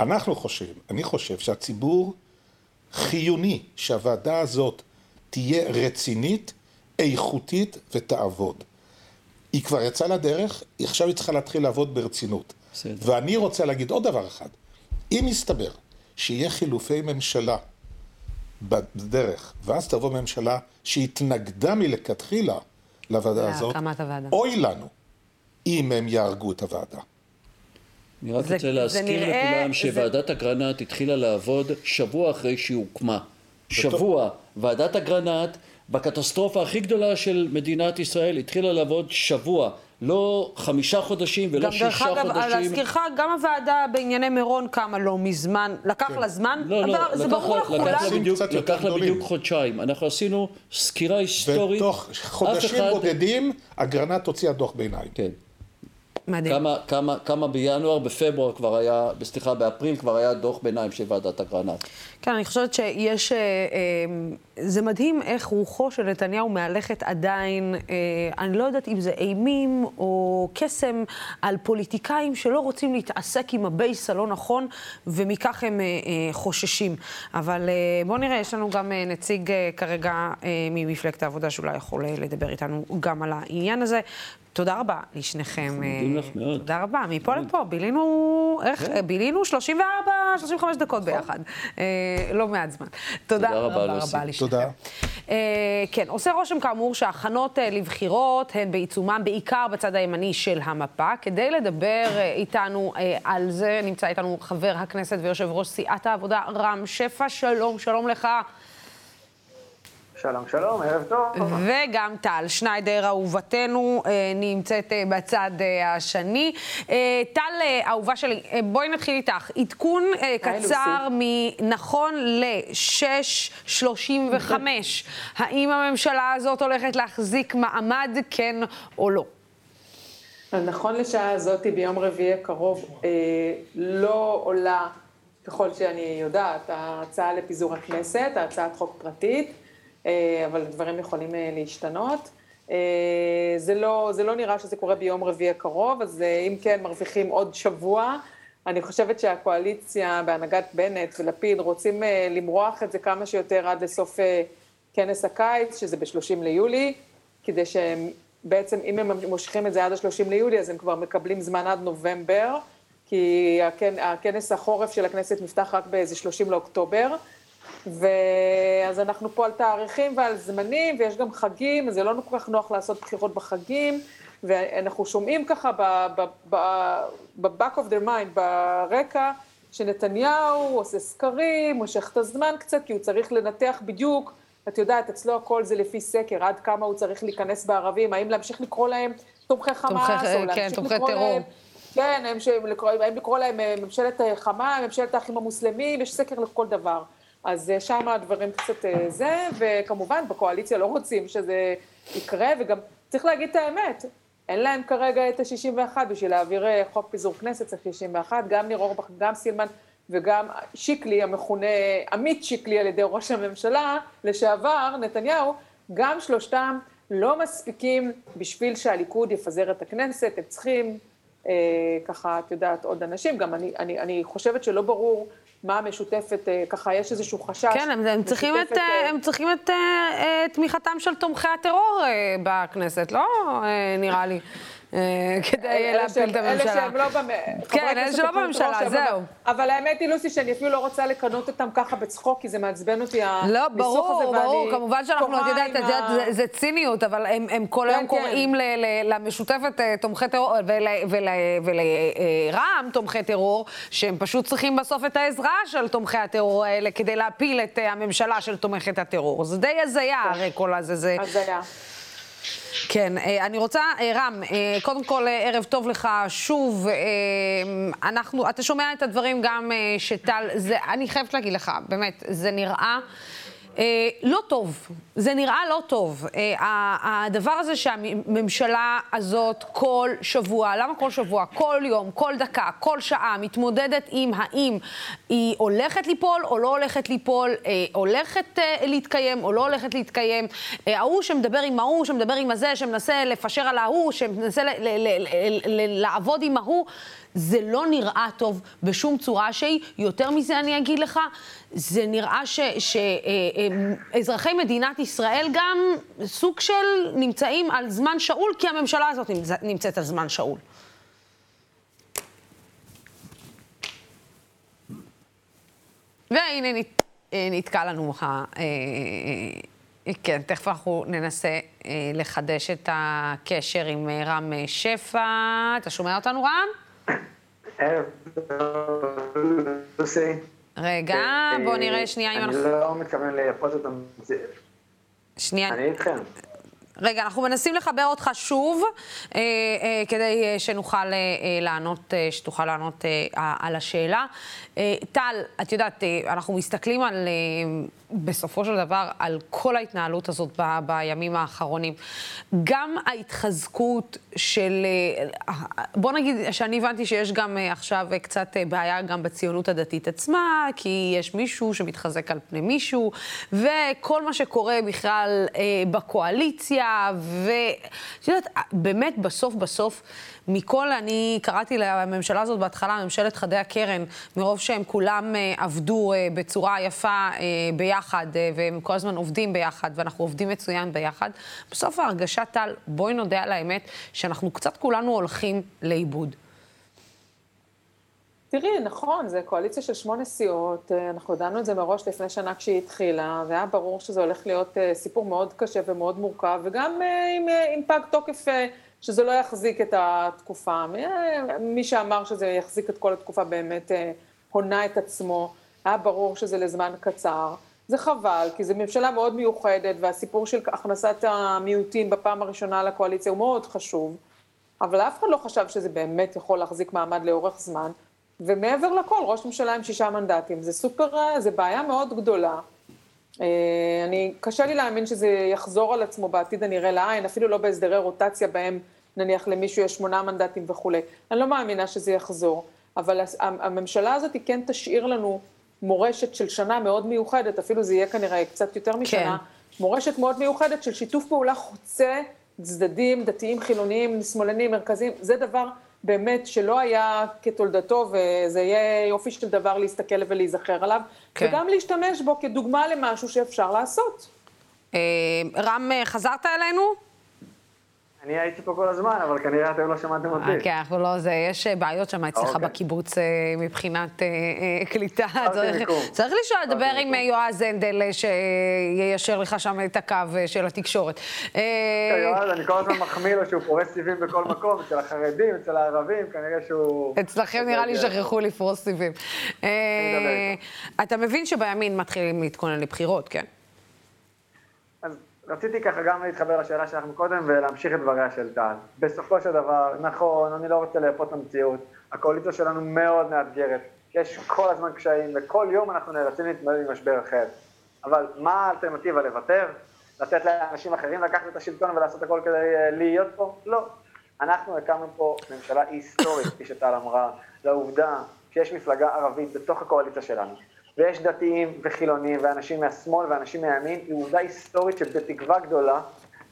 אנחנו חושבים, אני חושב שהציבור חיוני שהוועדה הזאת תהיה רצינית, איכותית ותעבוד. היא כבר יצאה לדרך, עכשיו היא צריכה להתחיל לעבוד ברצינות. בסדר. ואני רוצה להגיד עוד דבר אחד. אם יסתבר שיהיה חילופי ממשלה בדרך, ואז תבוא ממשלה שהתנגדה מלכתחילה לוועדה הזאת, אוי לנו אם הם יהרגו את הוועדה. אני רק רוצה להזכיר נראה, לכולם שוועדת זה... אגרנט התחילה לעבוד שבוע אחרי שהיא הוקמה. שבוע. ועדת אגרנט, בקטסטרופה הכי גדולה של מדינת ישראל, התחילה לעבוד שבוע. לא חמישה חודשים ולא שישה חודשים. גם דרך אגב, להזכירך, גם הוועדה בענייני מירון קמה לא מזמן, לקח כן. לה זמן, לא, לא, זה ברור לכולם. לקח לה בדיוק חודשיים. אנחנו עשינו סקירה היסטורית. ותוך חודשים אחד... בודדים, אגרנט הוציאה דוח ביניים. כן. מדהים. כמה, כמה, כמה בינואר, בפברואר כבר היה, סליחה, באפריל כבר היה דוח ביניים של ועדת אגרנט. כן, אני חושבת שיש, אה, אה, זה מדהים איך רוחו של נתניהו מהלכת עדיין, אה, אני לא יודעת אם זה אימים או קסם על פוליטיקאים שלא רוצים להתעסק עם הבייס הלא נכון, ומכך הם חוששים. אבל בואו נראה, יש לנו גם נציג כרגע ממפלגת העבודה שאולי יכול לדבר איתנו גם על העניין הזה. תודה רבה לשניכם. אנחנו מודים לך מאוד. תודה רבה. מפה לפה, בילינו, איך, כן. בילינו 34, 35 דקות נכון. ביחד. לא מעט זמן. תודה רבה לשניכם. תודה. כן, עושה רושם כאמור שההכנות אה, לבחירות הן בעיצומם, בעיקר בצד הימני של המפה. כדי לדבר אה, איתנו אה, על זה, נמצא איתנו חבר הכנסת ויושב ראש סיעת העבודה, רם שפע. שלום, שלום לך. שלום, שלום, ערב טוב. וגם טל שניידר, אהובתנו, אה, נמצאת אה, בצד אה, השני. טל, אהובה שלי, בואי נתחיל איתך. עדכון קצר מנכון ל-6.35. האם הממשלה הזאת הולכת להחזיק מעמד, כן או לא? נכון לשעה הזאת, ביום רביעי הקרוב, לא עולה ככל שאני יודעת, ההצעה לפיזור הכנסת, ההצעת חוק פרטית, אבל דברים יכולים להשתנות. זה לא, זה לא נראה שזה קורה ביום רביעי הקרוב, אז אם כן, מרוויחים עוד שבוע. אני חושבת שהקואליציה בהנהגת בנט ולפיד רוצים למרוח את זה כמה שיותר עד לסוף כנס הקיץ, שזה ב-30 ליולי, כדי שהם בעצם, אם הם מושכים את זה עד ה-30 ליולי, אז הם כבר מקבלים זמן עד נובמבר, כי הכנס החורף של הכנסת נפתח רק באיזה 30 לאוקטובר, ואז אנחנו פה על תאריכים ועל זמנים, ויש גם חגים, אז זה לא כל כך נוח לעשות בחירות בחגים, ואנחנו שומעים ככה ב-back of their mind, ברקע, שנתניהו עושה סקרים, מושך את הזמן קצת, כי הוא צריך לנתח בדיוק את יודעת, אצלו הכל זה לפי סקר, עד כמה הוא צריך להיכנס בערבים, האם להמשיך לקרוא להם תומכי חמאס, תומכי, או כן, להמשיך תומכי לקרוא טרור. להם... כן, האם לקרוא, לקרוא להם אה, ממשלת אה, חמה, ממשלת האחים המוסלמים, יש סקר לכל דבר. אז אה, שם הדברים קצת זה, וכמובן בקואליציה לא רוצים שזה יקרה, וגם צריך להגיד את האמת, אין להם כרגע את ה-61 בשביל להעביר חוק פיזור כנסת, צריך 61, גם ניר אורבך, גם סילמן וגם שיקלי, המכונה עמית שיקלי על ידי ראש הממשלה לשעבר, נתניהו, גם שלושתם לא מספיקים בשביל שהליכוד יפזר את הכנסת, הם צריכים אה, ככה, את יודעת, עוד אנשים, גם אני, אני, אני חושבת שלא ברור מה המשותפת, אה, ככה יש איזשהו חשש. כן, הם, הם, צריכים, את, אה, הם צריכים את אה, תמיכתם של תומכי הטרור אה, בכנסת, לא אה, נראה לי. אה, כדי להפיל את הממשלה. אלה שהם לא בממשלה. כן, אלה שלא בממשלה, זהו. אבל האמת היא, לוסי, שאני אפילו לא רוצה לקנות אותם ככה בצחוק, כי זה מעצבן אותי, לא, ברור, ברור, כמובם שאנחנו, את יודעת, זה ציניות, אבל הם כל היום כן, כן. קוראים למשותפת אה, תומכי טרור, ולרע"מ תומכי טרור, שהם פשוט צריכים בסוף את העזרה של תומכי הטרור האלה כדי להפיל את אה, הממשלה של תומכת הטרור. זה די הזיה, הרי כל הזה. הזיה. כן, אה, אני רוצה, אה, רם, אה, קודם כל ערב טוב לך שוב. אנחנו, אתה שומע את הדברים גם שטל, זה, אני חייבת להגיד לך, באמת, זה נראה... אה, לא טוב, זה נראה לא טוב. אה, הדבר הזה שהממשלה הזאת כל שבוע, למה כל שבוע? כל יום, כל דקה, כל שעה, מתמודדת עם האם היא הולכת ליפול או לא הולכת ליפול, אה, הולכת אה, להתקיים או לא הולכת להתקיים. אה, ההוא שמדבר עם ההוא, שמדבר עם הזה, שמנסה לפשר על ההוא, שמנסה לעבוד עם ההוא. זה לא נראה טוב בשום צורה שהיא. יותר מזה אני אגיד לך, זה נראה שאזרחי אה, אה, מדינת ישראל גם סוג של נמצאים על זמן שאול, כי הממשלה הזאת נמצאת על זמן שאול. והנה אה, נתקע לנו ה... כן, תכף אנחנו ננסה לחדש את הקשר עם רם שפע. אתה שומע אותנו, רם? לוסי. רגע, בוא נראה שנייה אם אנחנו... אני לא מתכוון לייפות אותם. שנייה. אני איתכם. רגע, אנחנו מנסים לחבר אותך שוב, אה, אה, כדי אה, שנוכל אה, לענות, אה, שתוכל לענות אה, על השאלה. אה, טל, את יודעת, אה, אנחנו מסתכלים על... אה, בסופו של דבר על כל ההתנהלות הזאת ב, בימים האחרונים. גם ההתחזקות של, אה, בוא נגיד שאני הבנתי שיש גם אה, עכשיו קצת אה, בעיה גם בציונות הדתית עצמה, כי יש מישהו שמתחזק על פני מישהו, וכל מה שקורה בכלל בקואליציה, ואת יודעת, באמת בסוף בסוף, מכל, אני קראתי לממשלה הזאת בהתחלה, ממשלת חדי הקרן, מרוב שהם כולם אה, עבדו אה, בצורה יפה אה, ביחד, והם כל הזמן עובדים ביחד, ואנחנו עובדים מצוין ביחד. בסוף ההרגשה, טל, בואי נודה על האמת, שאנחנו קצת כולנו הולכים לאיבוד. תראי, נכון, זה קואליציה של שמונה סיעות, אנחנו ידענו את זה מראש לפני שנה כשהיא התחילה, והיה ברור שזה הולך להיות סיפור מאוד קשה ומאוד מורכב, וגם עם, עם פג תוקף שזה לא יחזיק את התקופה. מי שאמר שזה יחזיק את כל התקופה באמת אה, הונה את עצמו, היה ברור שזה לזמן קצר. זה חבל, כי זו ממשלה מאוד מיוחדת, והסיפור של הכנסת המיעוטים בפעם הראשונה לקואליציה הוא מאוד חשוב, אבל אף אחד לא חשב שזה באמת יכול להחזיק מעמד לאורך זמן, ומעבר לכל, ראש ממשלה עם שישה מנדטים, זה סופר, אה, זה בעיה מאוד גדולה. אה, אני, קשה לי להאמין שזה יחזור על עצמו בעתיד הנראה לעין, אפילו לא בהסדרי רוטציה בהם נניח למישהו יש שמונה מנדטים וכולי. אני לא מאמינה שזה יחזור. אבל הממשלה הזאת כן תשאיר לנו מורשת של שנה מאוד מיוחדת, אפילו זה יהיה כנראה קצת יותר משנה, כן. מורשת מאוד מיוחדת של שיתוף פעולה חוצה צדדים, דתיים, חילוניים, שמאלנים, מרכזיים, זה דבר באמת שלא היה כתולדתו, וזה יהיה יופי של דבר להסתכל ולהיזכר עליו, כן. וגם להשתמש בו כדוגמה למשהו שאפשר לעשות. אה, רם, חזרת אלינו? אני הייתי פה כל הזמן, אבל כנראה אתם לא שמעתם אותי. כן, אנחנו לא זה, יש אה, בעיות שם אצלך אוקיי. בקיבוץ אה, מבחינת קליטה. צריך לשאול, לדבר עם יועז הנדל, שיישר לך שם את הקו של התקשורת. יועז, אני כל הזמן מחמיא לו שהוא פורס סיבים בכל מקום, אצל החרדים, אצל הערבים, כנראה שהוא... אצלכם נראה לי שכחו לפרוס סיבים. אתה מבין שבימין מתחילים להתכונן לבחירות, כן? רציתי ככה גם להתחבר לשאלה שלך מקודם ולהמשיך את דבריה של טל. בסופו של דבר, נכון, אני לא רוצה לאפות את המציאות, הקואליציה שלנו מאוד מאתגרת, יש כל הזמן קשיים וכל יום אנחנו נאלצים להתמודד עם משבר אחר. אבל מה האלטרנטיבה לוותר? לתת לאנשים אחרים לקחת את השלטון ולעשות הכל כדי אה, להיות פה? לא. אנחנו הקמנו פה ממשלה היסטורית, כפי שטל אמרה, לעובדה שיש מפלגה ערבית בתוך הקואליציה שלנו. ויש דתיים וחילונים ואנשים מהשמאל ואנשים מהימין, היא עובדה היסטורית שבתקווה גדולה,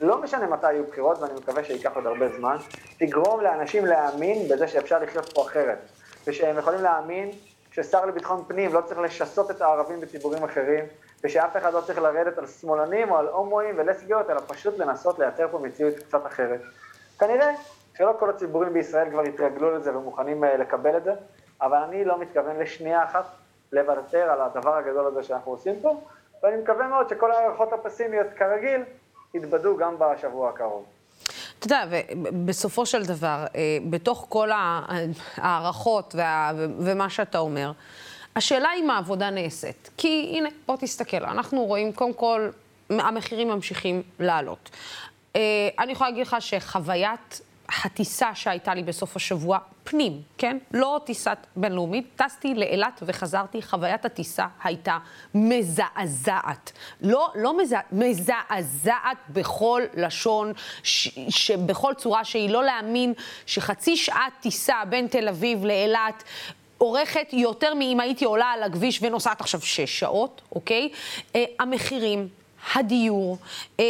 לא משנה מתי יהיו בחירות, ואני מקווה שייקח עוד הרבה זמן, תגרום לאנשים להאמין בזה שאפשר לחיות פה אחרת, ושהם יכולים להאמין ששר לביטחון פנים לא צריך לשסות את הערבים בציבורים אחרים, ושאף אחד לא צריך לרדת על שמאלנים או על הומואים ולסביות, אלא פשוט לנסות לייצר פה מציאות קצת אחרת. כנראה שלא כל הציבורים בישראל כבר התרגלו לזה ומוכנים אה, לקבל את זה, אבל אני לא מתכוון לשנייה אחת לוותר על הדבר הגדול הזה שאנחנו עושים פה, ואני מקווה מאוד שכל ההערכות הפסימיות כרגיל יתבדו גם בשבוע הקרוב. אתה יודע, בסופו של דבר, אה, בתוך כל ההערכות וה, ומה שאתה אומר, השאלה אם העבודה נעשית. כי הנה, בוא תסתכל, אנחנו רואים, קודם כל, המחירים ממשיכים לעלות. אה, אני יכולה להגיד לך שחוויית הטיסה שהייתה לי בסוף השבוע, פנים, כן? לא טיסת בינלאומית, טסתי לאילת וחזרתי, חוויית הטיסה הייתה מזעזעת. לא, לא מזע... מזעזעת בכל לשון, ש... שבכל צורה שהיא, לא להאמין שחצי שעת טיסה בין תל אביב לאילת אורכת יותר מאם הייתי עולה על הכביש ונוסעת עכשיו שש שעות, אוקיי? אה, המחירים, הדיור, אה,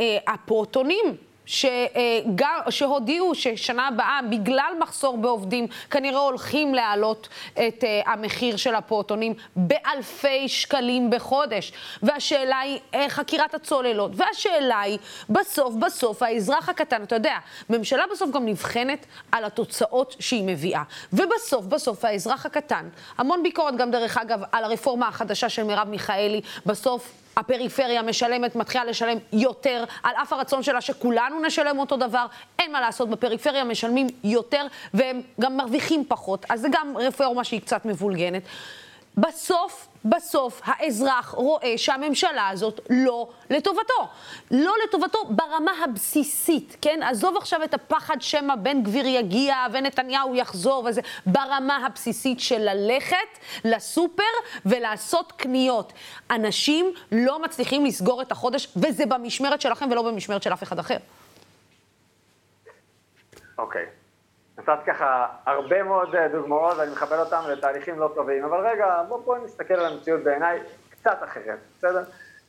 אה, הפעוטונים. שגם, שהודיעו ששנה הבאה, בגלל מחסור בעובדים, כנראה הולכים להעלות את uh, המחיר של הפעוטונים באלפי שקלים בחודש. והשאלה היא uh, חקירת הצוללות, והשאלה היא, בסוף, בסוף, האזרח הקטן, אתה יודע, ממשלה בסוף גם נבחנת על התוצאות שהיא מביאה. ובסוף, בסוף, האזרח הקטן, המון ביקורת גם, דרך אגב, על הרפורמה החדשה של מרב מיכאלי, בסוף הפריפריה משלמת, מתחילה לשלם יותר, על אף הרצון שלה שכולנו נשלם אותו דבר. אין מה לעשות, בפריפריה משלמים יותר והם גם מרוויחים פחות. אז זה גם רפורמה שהיא קצת מבולגנת. בסוף, בסוף האזרח רואה שהממשלה הזאת לא לטובתו. לא לטובתו ברמה הבסיסית, כן? עזוב עכשיו את הפחד שמא בן גביר יגיע ונתניהו יחזור וזה, ברמה הבסיסית של ללכת לסופר ולעשות קניות. אנשים לא מצליחים לסגור את החודש, וזה במשמרת שלכם ולא במשמרת של אף אחד אחר. אוקיי. Okay. נתת ככה הרבה מאוד אה, דוגמאות, ואני מכבד אותם לתהליכים לא טובים, אבל רגע, בואו בוא נסתכל על המציאות בעיניי קצת אחרת, בסדר?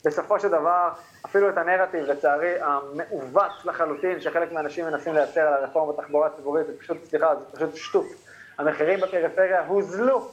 בסופו של דבר, אפילו את הנרטיב, לצערי, המעוות לחלוטין, שחלק מהאנשים מנסים לייצר על הרפורמה בתחבורה הציבורית, זה פשוט, סליחה, זה פשוט שטות. המחירים בפריפריה הוזלו.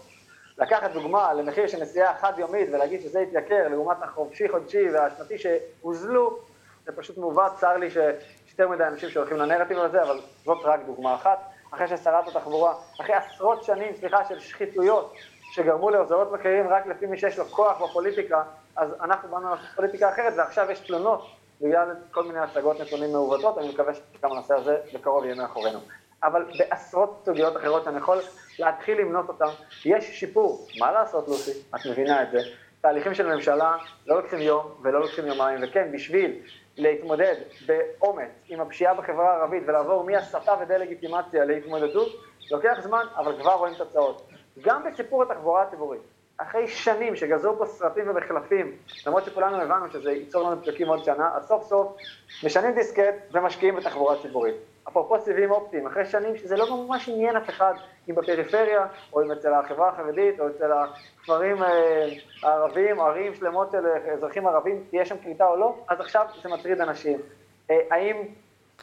לקחת דוגמה למחיר של נסיעה חד-יומית ולהגיד שזה יתייקר לעומת החופשי-חודשי והשנתי שהוזלו, זה פשוט מעוות, צר לי שיש יותר מדי אנשים שהולכים לנרטיב הזה, אבל זאת רק דוגמה אחת. אחרי ששרת התחבורה, אחרי עשרות שנים, סליחה, של שחיתויות שגרמו להוזלות מחירים רק לפי מי שיש לו כוח בפוליטיקה, אז אנחנו באנו לעשות פוליטיקה אחרת, ועכשיו יש תלונות בגלל כל מיני הצגות נתונים מעוותות, אני מקווה שגם הנושא הזה בקרוב יהיה מאחורינו. אבל בעשרות סוגיות אחרות שאני יכול להתחיל למנות אותן, יש שיפור. מה לעשות, לוסי? את מבינה את זה. תהליכים של ממשלה לא לוקחים יום ולא לוקחים יומיים, וכן, בשביל להתמודד באומץ עם הפשיעה בחברה הערבית ולעבור מהסתה ודה-לגיטימציה להתמודדות, לוקח זמן, אבל כבר רואים תוצאות. גם בסיפור התחבורה הציבורית, אחרי שנים שגזרו פה סרטים ומחלפים, למרות שכולנו הבנו שזה ייצור לנו פקקים עוד שנה, אז סוף סוף משנים דיסקט ומשקיעים בתחבורה ציבורית. אפרופו סיבים אופטיים, אחרי שנים שזה לא ממש עניין אף אחד, אם בפריפריה, או אם אצל החברה החרדית, או אצל הכפרים אה, הערבים, ערים שלמות של אזרחים ערבים, תהיה שם קליטה או לא, אז עכשיו זה מטריד אנשים. אה, האם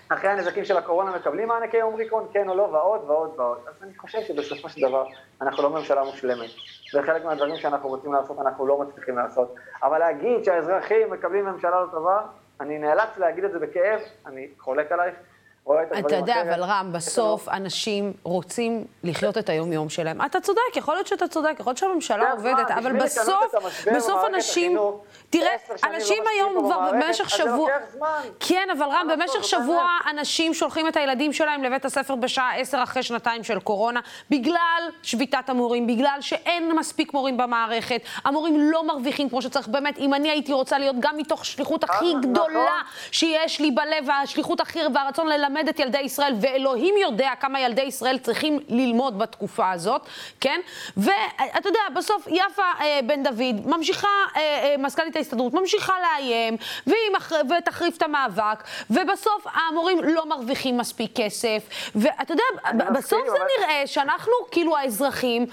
אחרי הנזקים של הקורונה מקבלים מענקי אומריקון, כן או לא, ועוד ועוד ועוד. אז אני חושב שבסופו של דבר אנחנו לא ממשלה מושלמת, וחלק מהדברים שאנחנו רוצים לעשות אנחנו לא מצליחים לעשות. אבל להגיד שהאזרחים מקבלים ממשלה לא טובה, אני נאלץ להגיד את זה בכאב, אני חולק עלייך. אתה יודע, אבל רם, בסוף אנשים רוצים לחיות את היום-יום שלהם. אתה צודק, יכול להיות שאתה צודק, יכול להיות שהממשלה עובדת, אבל בסוף, בסוף אנשים... תראה, אנשים היום כבר במשך שבוע... כן, אבל רם, במשך שבוע אנשים שולחים את הילדים שלהם לבית הספר בשעה עשר אחרי שנתיים של קורונה, בגלל שביתת המורים, בגלל שאין מספיק מורים במערכת, המורים לא מרוויחים כמו שצריך. באמת, אם אני הייתי רוצה להיות גם מתוך שליחות הכי נכון. גדולה שיש לי בלב, השליחות הכי והרצון ללמד את ילדי ישראל, ואלוהים יודע כמה ילדי ישראל צריכים ללמוד בתקופה הזאת, כן? ואתה יודע, בסוף יפה אה, בן דוד ממשיכה, אה, אה, מזכ"לית ההסתדרות, ממשיכה לאיים, והיא מח... ותחריף את המאבק, ובסוף המורים לא מרוויחים מספיק כסף, ואתה יודע, בסוף זה נראה שאנחנו, כאילו האזרחים,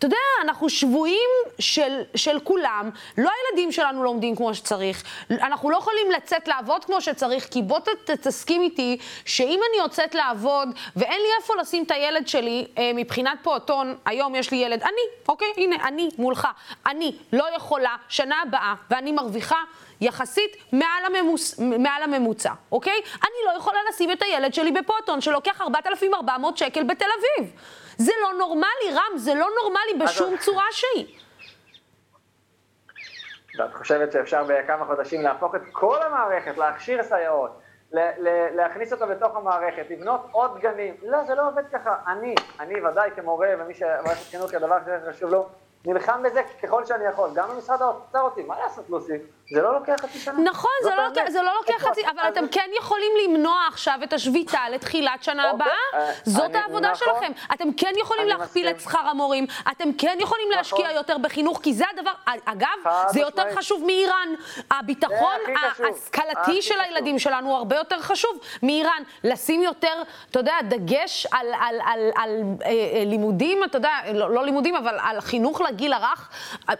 אתה יודע, אנחנו שבויים של, של כולם, לא הילדים שלנו לומדים כמו שצריך, אנחנו לא יכולים לצאת לעבוד כמו שצריך, כי בוא תסכים איתי שאם אני יוצאת לעבוד ואין לי איפה לשים את הילד שלי אה, מבחינת פעוטון, היום יש לי ילד, אני, אוקיי, הנה, אני מולך, אני לא יכולה שנה הבאה, ואני מרוויחה יחסית מעל, הממוס, מעל הממוצע, אוקיי? אני לא יכולה לשים את הילד שלי בפעוטון שלוקח 4,400 שקל בתל אביב. זה לא נורמלי, רם, זה לא נורמלי בשום צורה שהיא. ואת חושבת שאפשר בכמה חודשים להפוך את כל המערכת, להכשיר סייעות, להכניס אותה לתוך המערכת, לבנות עוד גנים. לא, זה לא עובד ככה. אני, אני ודאי כמורה, ומי שמערכת חינוך כדבר שחשוב לו, נלחם בזה ככל שאני יכול. גם במשרד האוצר אותי, מה לעשות, לוסי? זה לא לוקח חצי שנה. נכון, זה לא. לוקח, זה לא לוקח חצי? אבל אתם כן יכולים למנוע עכשיו את השביתה לתחילת שנה אוקיי, הבאה. אה, זאת העבודה נכון. שלכם. אתם כן יכולים להכפיל. את שכר המורים, אתם כן יכולים להשקיע נכון. יותר בחינוך, כי זה הדבר, אגב, חד זה יותר. חשוב מאיראן. הביטחון. ההשכלתי של. הילדים שלנו הוא הרבה יותר חשוב מאיראן. לשים יותר, אתה יודע, דגש על, על, על, על אה, אה, לימודים, אתה יודע, לא, לא לימודים, אבל על חינוך לגיל הרך. אה,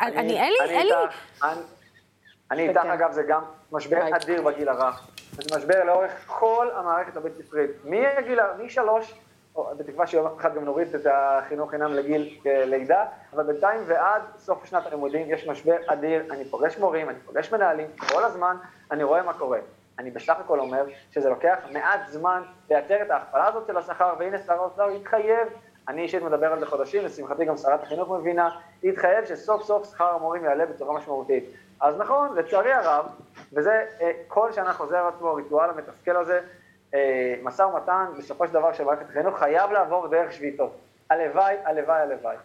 אני, אין לי, אין לי... אני- אני איתך, כן. אגב, זה גם משבר. אדיר בגיל הרך. זה משבר לאורך כל המערכת הבית ספרית. מגיל, משלוש, או בתקווה שיום אחד גם נוריד את החינוך חינם לגיל לידה, אבל בינתיים ועד סוף שנת הלימודים יש משבר אדיר. אני פוגש מורים, אני פוגש מנהלים, כל הזמן אני רואה מה קורה. אני בסך הכל אומר שזה לוקח מעט זמן לייצר את ההכפלה הזאת של השכר, והנה שר האוצר התחייב, אני אישית מדבר על זה חודשים, לשמחתי גם שרת החינוך מבינה, להתחייב שסוף סוף שכר המורים יעלה בצורה משמעותית. אז נכון, לצערי הרב, וזה אה, כל שנה חוזר עצמו, הריטואל המתסכל הזה, אה, משא ומתן, בסופו של דבר של מערכת החינוך, חייב לעבור דרך שביתות. הלוואי, הלוואי, הלוואי.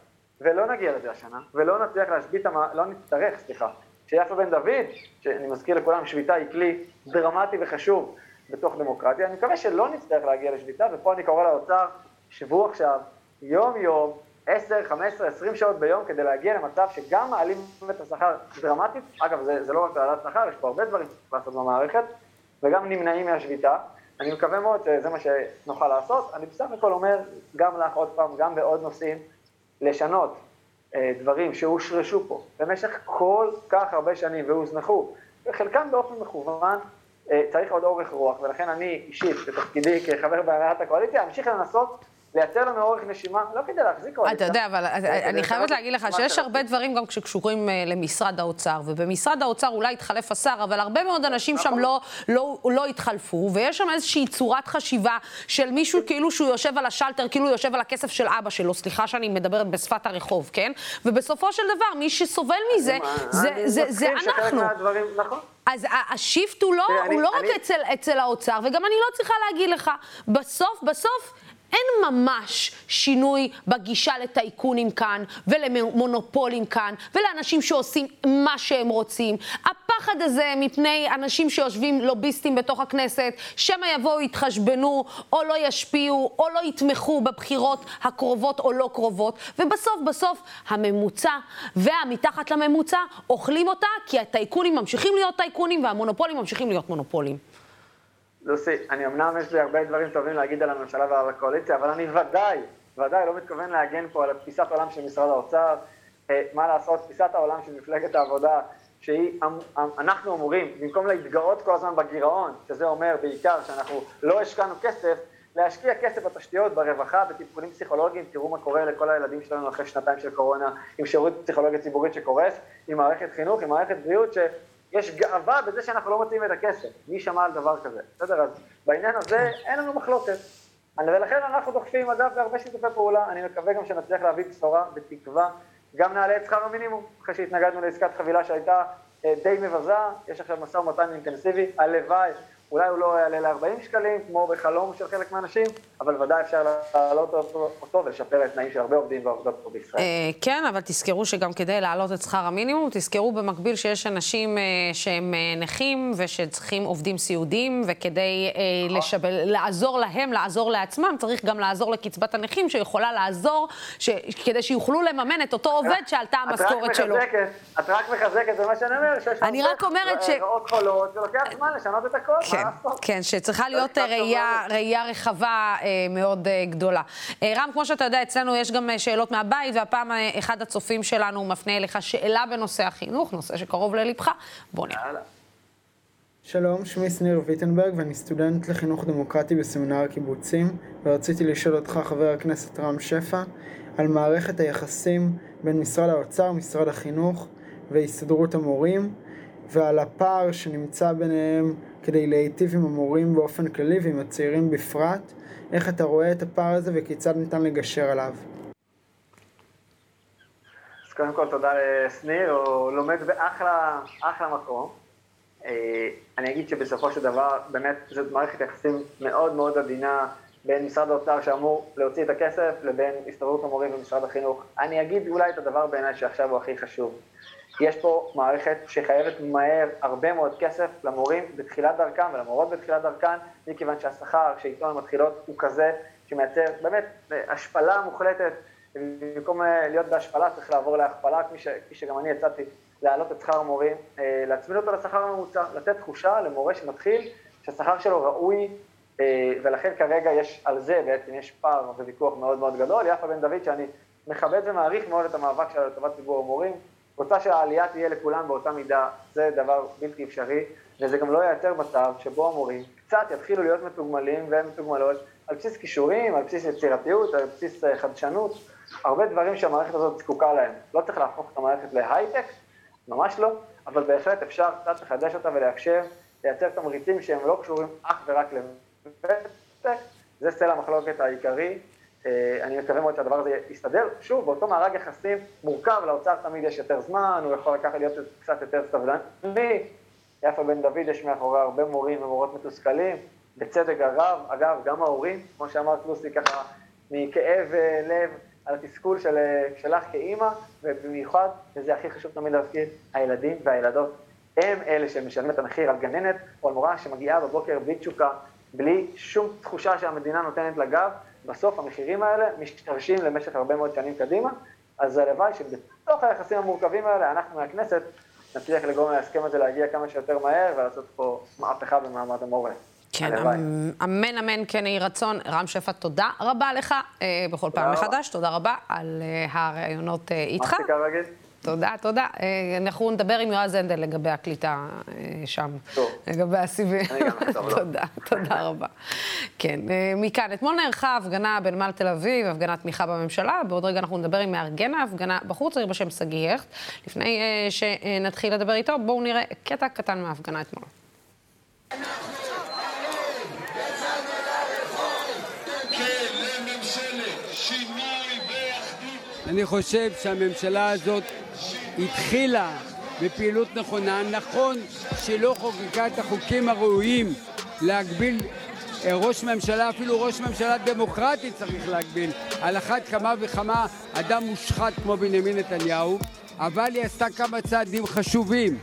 ולא נגיע לזה השנה, ולא נצליח להשבית, המ... לא נצטרך, סליחה, שיפה בן דוד, שאני מזכיר לכולם, שביתה היא כלי דרמטי וחשוב בתוך דמוקרטיה, אני מקווה שלא נצטרך להגיע לשביתה, ופה אני קורא לאוצר, שבו עכשיו, יום-יום, 10, 15, 20 שעות ביום, כדי להגיע למצב שגם מעלים את השכר דרמטית, אגב, זה, זה לא רק העלאת שכר, יש פה הרבה דברים שצריך לעשות במערכת, וגם נמנעים מהשביתה. אני מקווה מאוד שזה מה שנוכל לעשות. אני בסך הכל אומר, גם לך עוד פעם, גם בעוד נושאים, לשנות אה, דברים שהושרשו פה במשך כל כך הרבה שנים והוזנחו, וחלקם באופן מכוון, אה, צריך עוד אורך רוח, ולכן אני אישית, בתפקידי כחבר בהנהלת הקואליציה, אמשיך לנסות לייצר לנו אורך נשימה, לא כדי להחזיק קואליציה. אתה יודע, אבל אני חייבת להגיד לך שיש הרבה. דברים גם שקשורים אה, למשרד האוצר, ובמשרד האוצר אולי התחלף השר, אבל הרבה מאוד אנשים שם נכון. לא, לא, לא התחלפו, ויש שם איזושהי צורת חשיבה של מישהו כאילו שהוא יושב על השלטר, כאילו הוא יושב על הכסף של אבא שלו, סליחה שאני מדברת בשפת הרחוב, כן? ובסופו של דבר, מי שסובל מזה, זה, אנחנו. נכון. אז השיפט הוא לא, תראה, אני- הוא לא רק אצל האוצר, וגם אני לא צריכה להגיד לך, בסוף, בסוף, אין ממש שינוי בגישה לטייקונים כאן, ולמונופולים כאן, ולאנשים שעושים מה שהם רוצים. הפחד הזה מפני אנשים שיושבים לוביסטים בתוך הכנסת, שמא יבואו, יתחשבנו, או לא ישפיעו, או לא יתמכו בבחירות הקרובות או לא קרובות, ובסוף, בסוף, הממוצע והמתחת לממוצע אוכלים אותה, כי הטייקונים ממשיכים להיות טייקונים, והמונופולים ממשיכים להיות מונופולים. לוסי, אני אמנם יש לי הרבה דברים טובים להגיד על הממשלה ועל הקואליציה, אבל אני ודאי, ודאי לא מתכוון להגן פה על תפיסת העולם של משרד האוצר. אה, מה לעשות, תפיסת העולם של מפלגת העבודה, שהיא, אמ, אמ, אנחנו אמורים, במקום להתגאות כל הזמן בגירעון, שזה אומר בעיקר שאנחנו לא השקענו כסף, להשקיע כסף בתשתיות, ברווחה, בטיפולים פסיכולוגיים, תראו מה קורה לכל הילדים שלנו אחרי שנתיים של קורונה, עם שירות פסיכולוגיה ציבורית שקורס, עם מערכת חינוך, עם מערכת בריאות, שיש גאווה בזה שאנחנו לא מוצאים את הכסף. מי שמע על דבר כזה? בסדר? אז בעניין הזה אין לנו מחלוקת. ולכן אנחנו דוחפים, אגב, בהרבה שיתופי פעולה. אני מקווה גם שנצליח להביא בשורה, בתקווה, גם נעלה את שכר המינימום, אחרי שהתנגדנו לעסקת חבילה שהייתה אה, די מבזה, יש עכשיו משא ומתן אינטנסיבי, הלוואי אולי הוא לא יעלה ל-40 שקלים, כמו בחלום של חלק מהאנשים, אבל ודאי אפשר להעלות אותו, ולשפר את התנאים של הרבה עובדים ועובדות פה בישראל. אה, כן, אבל תזכרו שגם כדי להעלות את שכר המינימום, תזכרו במקביל שיש אנשים אה, שהם אה, נכים ושצריכים עובדים סיעודיים, וכדי נכון. לשבל, לעזור להם, לעזור לעצמם, צריך גם לעזור לקצבת הנכים, שיכולה לעזור, ש... כדי שיוכלו לממן את אותו עובד שעלתה המשכורת שלו. את רק מחזקת, זה מה שאני אומר, שיש רק ש... רעות חולות, ולוקח זמן לשנות את הכל. כן. כן, שצריכה להיות ראייה, ראייה רחבה אה, מאוד אה, גדולה. אה, רם, כמו שאתה יודע, אצלנו יש גם שאלות מהבית, והפעם אחד הצופים שלנו מפנה אליך שאלה בנושא החינוך, נושא שקרוב ללבך. בוא נראה. שלום, שמי שניר ויטנברג ואני סטודנט לחינוך דמוקרטי בסמינר הקיבוצים ורציתי לשאול אותך, חבר הכנסת רם שפע, על מערכת היחסים בין משרד האוצר, משרד החינוך והסתדרות המורים ועל הפער שנמצא ביניהם כדי להיטיב עם המורים באופן כללי ועם הצעירים בפרט. איך אתה רואה את הפער הזה וכיצד ניתן לגשר עליו? אז קודם כל תודה לשניר, הוא לומד באחלה אחלה מקום. אה, אני אגיד שבסופו של דבר, באמת, זאת מערכת יחסים מאוד מאוד עדינה בין משרד האוצר שאמור להוציא את הכסף לבין הסתדרות המורים ומשרד החינוך. אני אגיד אולי את הדבר בעיניי שעכשיו הוא הכי חשוב. יש פה מערכת שחייבת מהר הרבה מאוד כסף למורים בתחילת דרכם ולמורות בתחילת דרכן, מכיוון שהשכר שאיתו הן מתחילות הוא כזה שמייצר באמת השפלה מוחלטת, במקום אה, להיות בהשפלה צריך לעבור להכפלה, כפי, ש, כפי שגם אני הצעתי, להעלות את שכר המורים, אה, להצמיד אותו לשכר הממוצע, לתת תחושה למורה שמתחיל שהשכר שלו ראוי, אה, ולכן כרגע יש על זה בעצם, יש פער וויכוח מאוד מאוד גדול. יפה בן דוד, שאני מכבד ומעריך מאוד את המאבק שלה לטובת ציבור המורים, רוצה שהעלייה תהיה לכולם באותה מידה, זה דבר בלתי אפשרי, וזה גם לא ייצר מצב שבו המורים קצת יתחילו להיות מתוגמלים ומתוגמלות על בסיס כישורים, על בסיס יצירתיות, על בסיס אה, חדשנות, הרבה דברים שהמערכת הזאת זקוקה להם. לא צריך להפוך את המערכת להייטק, ממש לא, אבל בהחלט אפשר קצת לחדש אותה ולאפשר לייצר תמריצים שהם לא קשורים אך ורק לוותק, זה סלע המחלוקת העיקרי, אני מקווה מאוד שהדבר הזה יסתדר. שוב, באותו מארג יחסים מורכב, לאוצר תמיד יש יותר זמן, הוא יכול לקחת להיות קצת יותר סבלני. יפה בן דוד יש מאחורי הרבה מורים ומורות מתוסכלים, בצדק הרב, אגב, גם ההורים, כמו שאמרת לוסי, ככה, מכאב אה, לב על התסכול של, אה, שלך כאימא, ובמיוחד, וזה הכי חשוב תמיד להזכיר, הילדים והילדות הם אלה שמשלמים את המחיר על גננת או על מורה שמגיעה בבוקר בלי תשוקה, בלי שום תחושה שהמדינה נותנת לגב, בסוף המחירים האלה משתרשים למשך הרבה מאוד שנים קדימה, אז הלוואי שבתוך היחסים המורכבים האלה, אנחנו מהכנסת נצליח לגרום להסכם הזה להגיע כמה שיותר מהר ולעשות פה מהפכה במעמד המורה. כן, אמ, אמן אמן כן יהי רצון. רם שפע, תודה רבה לך אה, בכל פעם מחדש, תודה רבה על אה, הראיונות אה, איתך. מה שתקרא רגיל? תודה, תודה. אה, אנחנו נדבר עם יועז הנדל לגבי הקליטה אה, שם. טוב. לגבי הסיבים. אני גם נכתוב לו. תודה, תודה רבה. כן, אה, מכאן, אתמול נערכה הפגנה בנמל תל אביב, הפגנת תמיכה בממשלה. בעוד רגע אנחנו נדבר עם מארגן ההפגנה, בחור צעיר בשם שגיא הכט. לפני שנתחיל לדבר איתו, בואו נראה קטע קטן מההפגנה אתמול. אני חושב שהממשלה הזאת התחילה בפעילות נכונה. נכון שלא חוקקה את החוקים הראויים להגביל אה, ראש ממשלה, אפילו ראש ממשלה דמוקרטי צריך להגביל, על אחת כמה וכמה אדם מושחת כמו בנימין נתניהו, אבל היא עשתה כמה צעדים חשובים.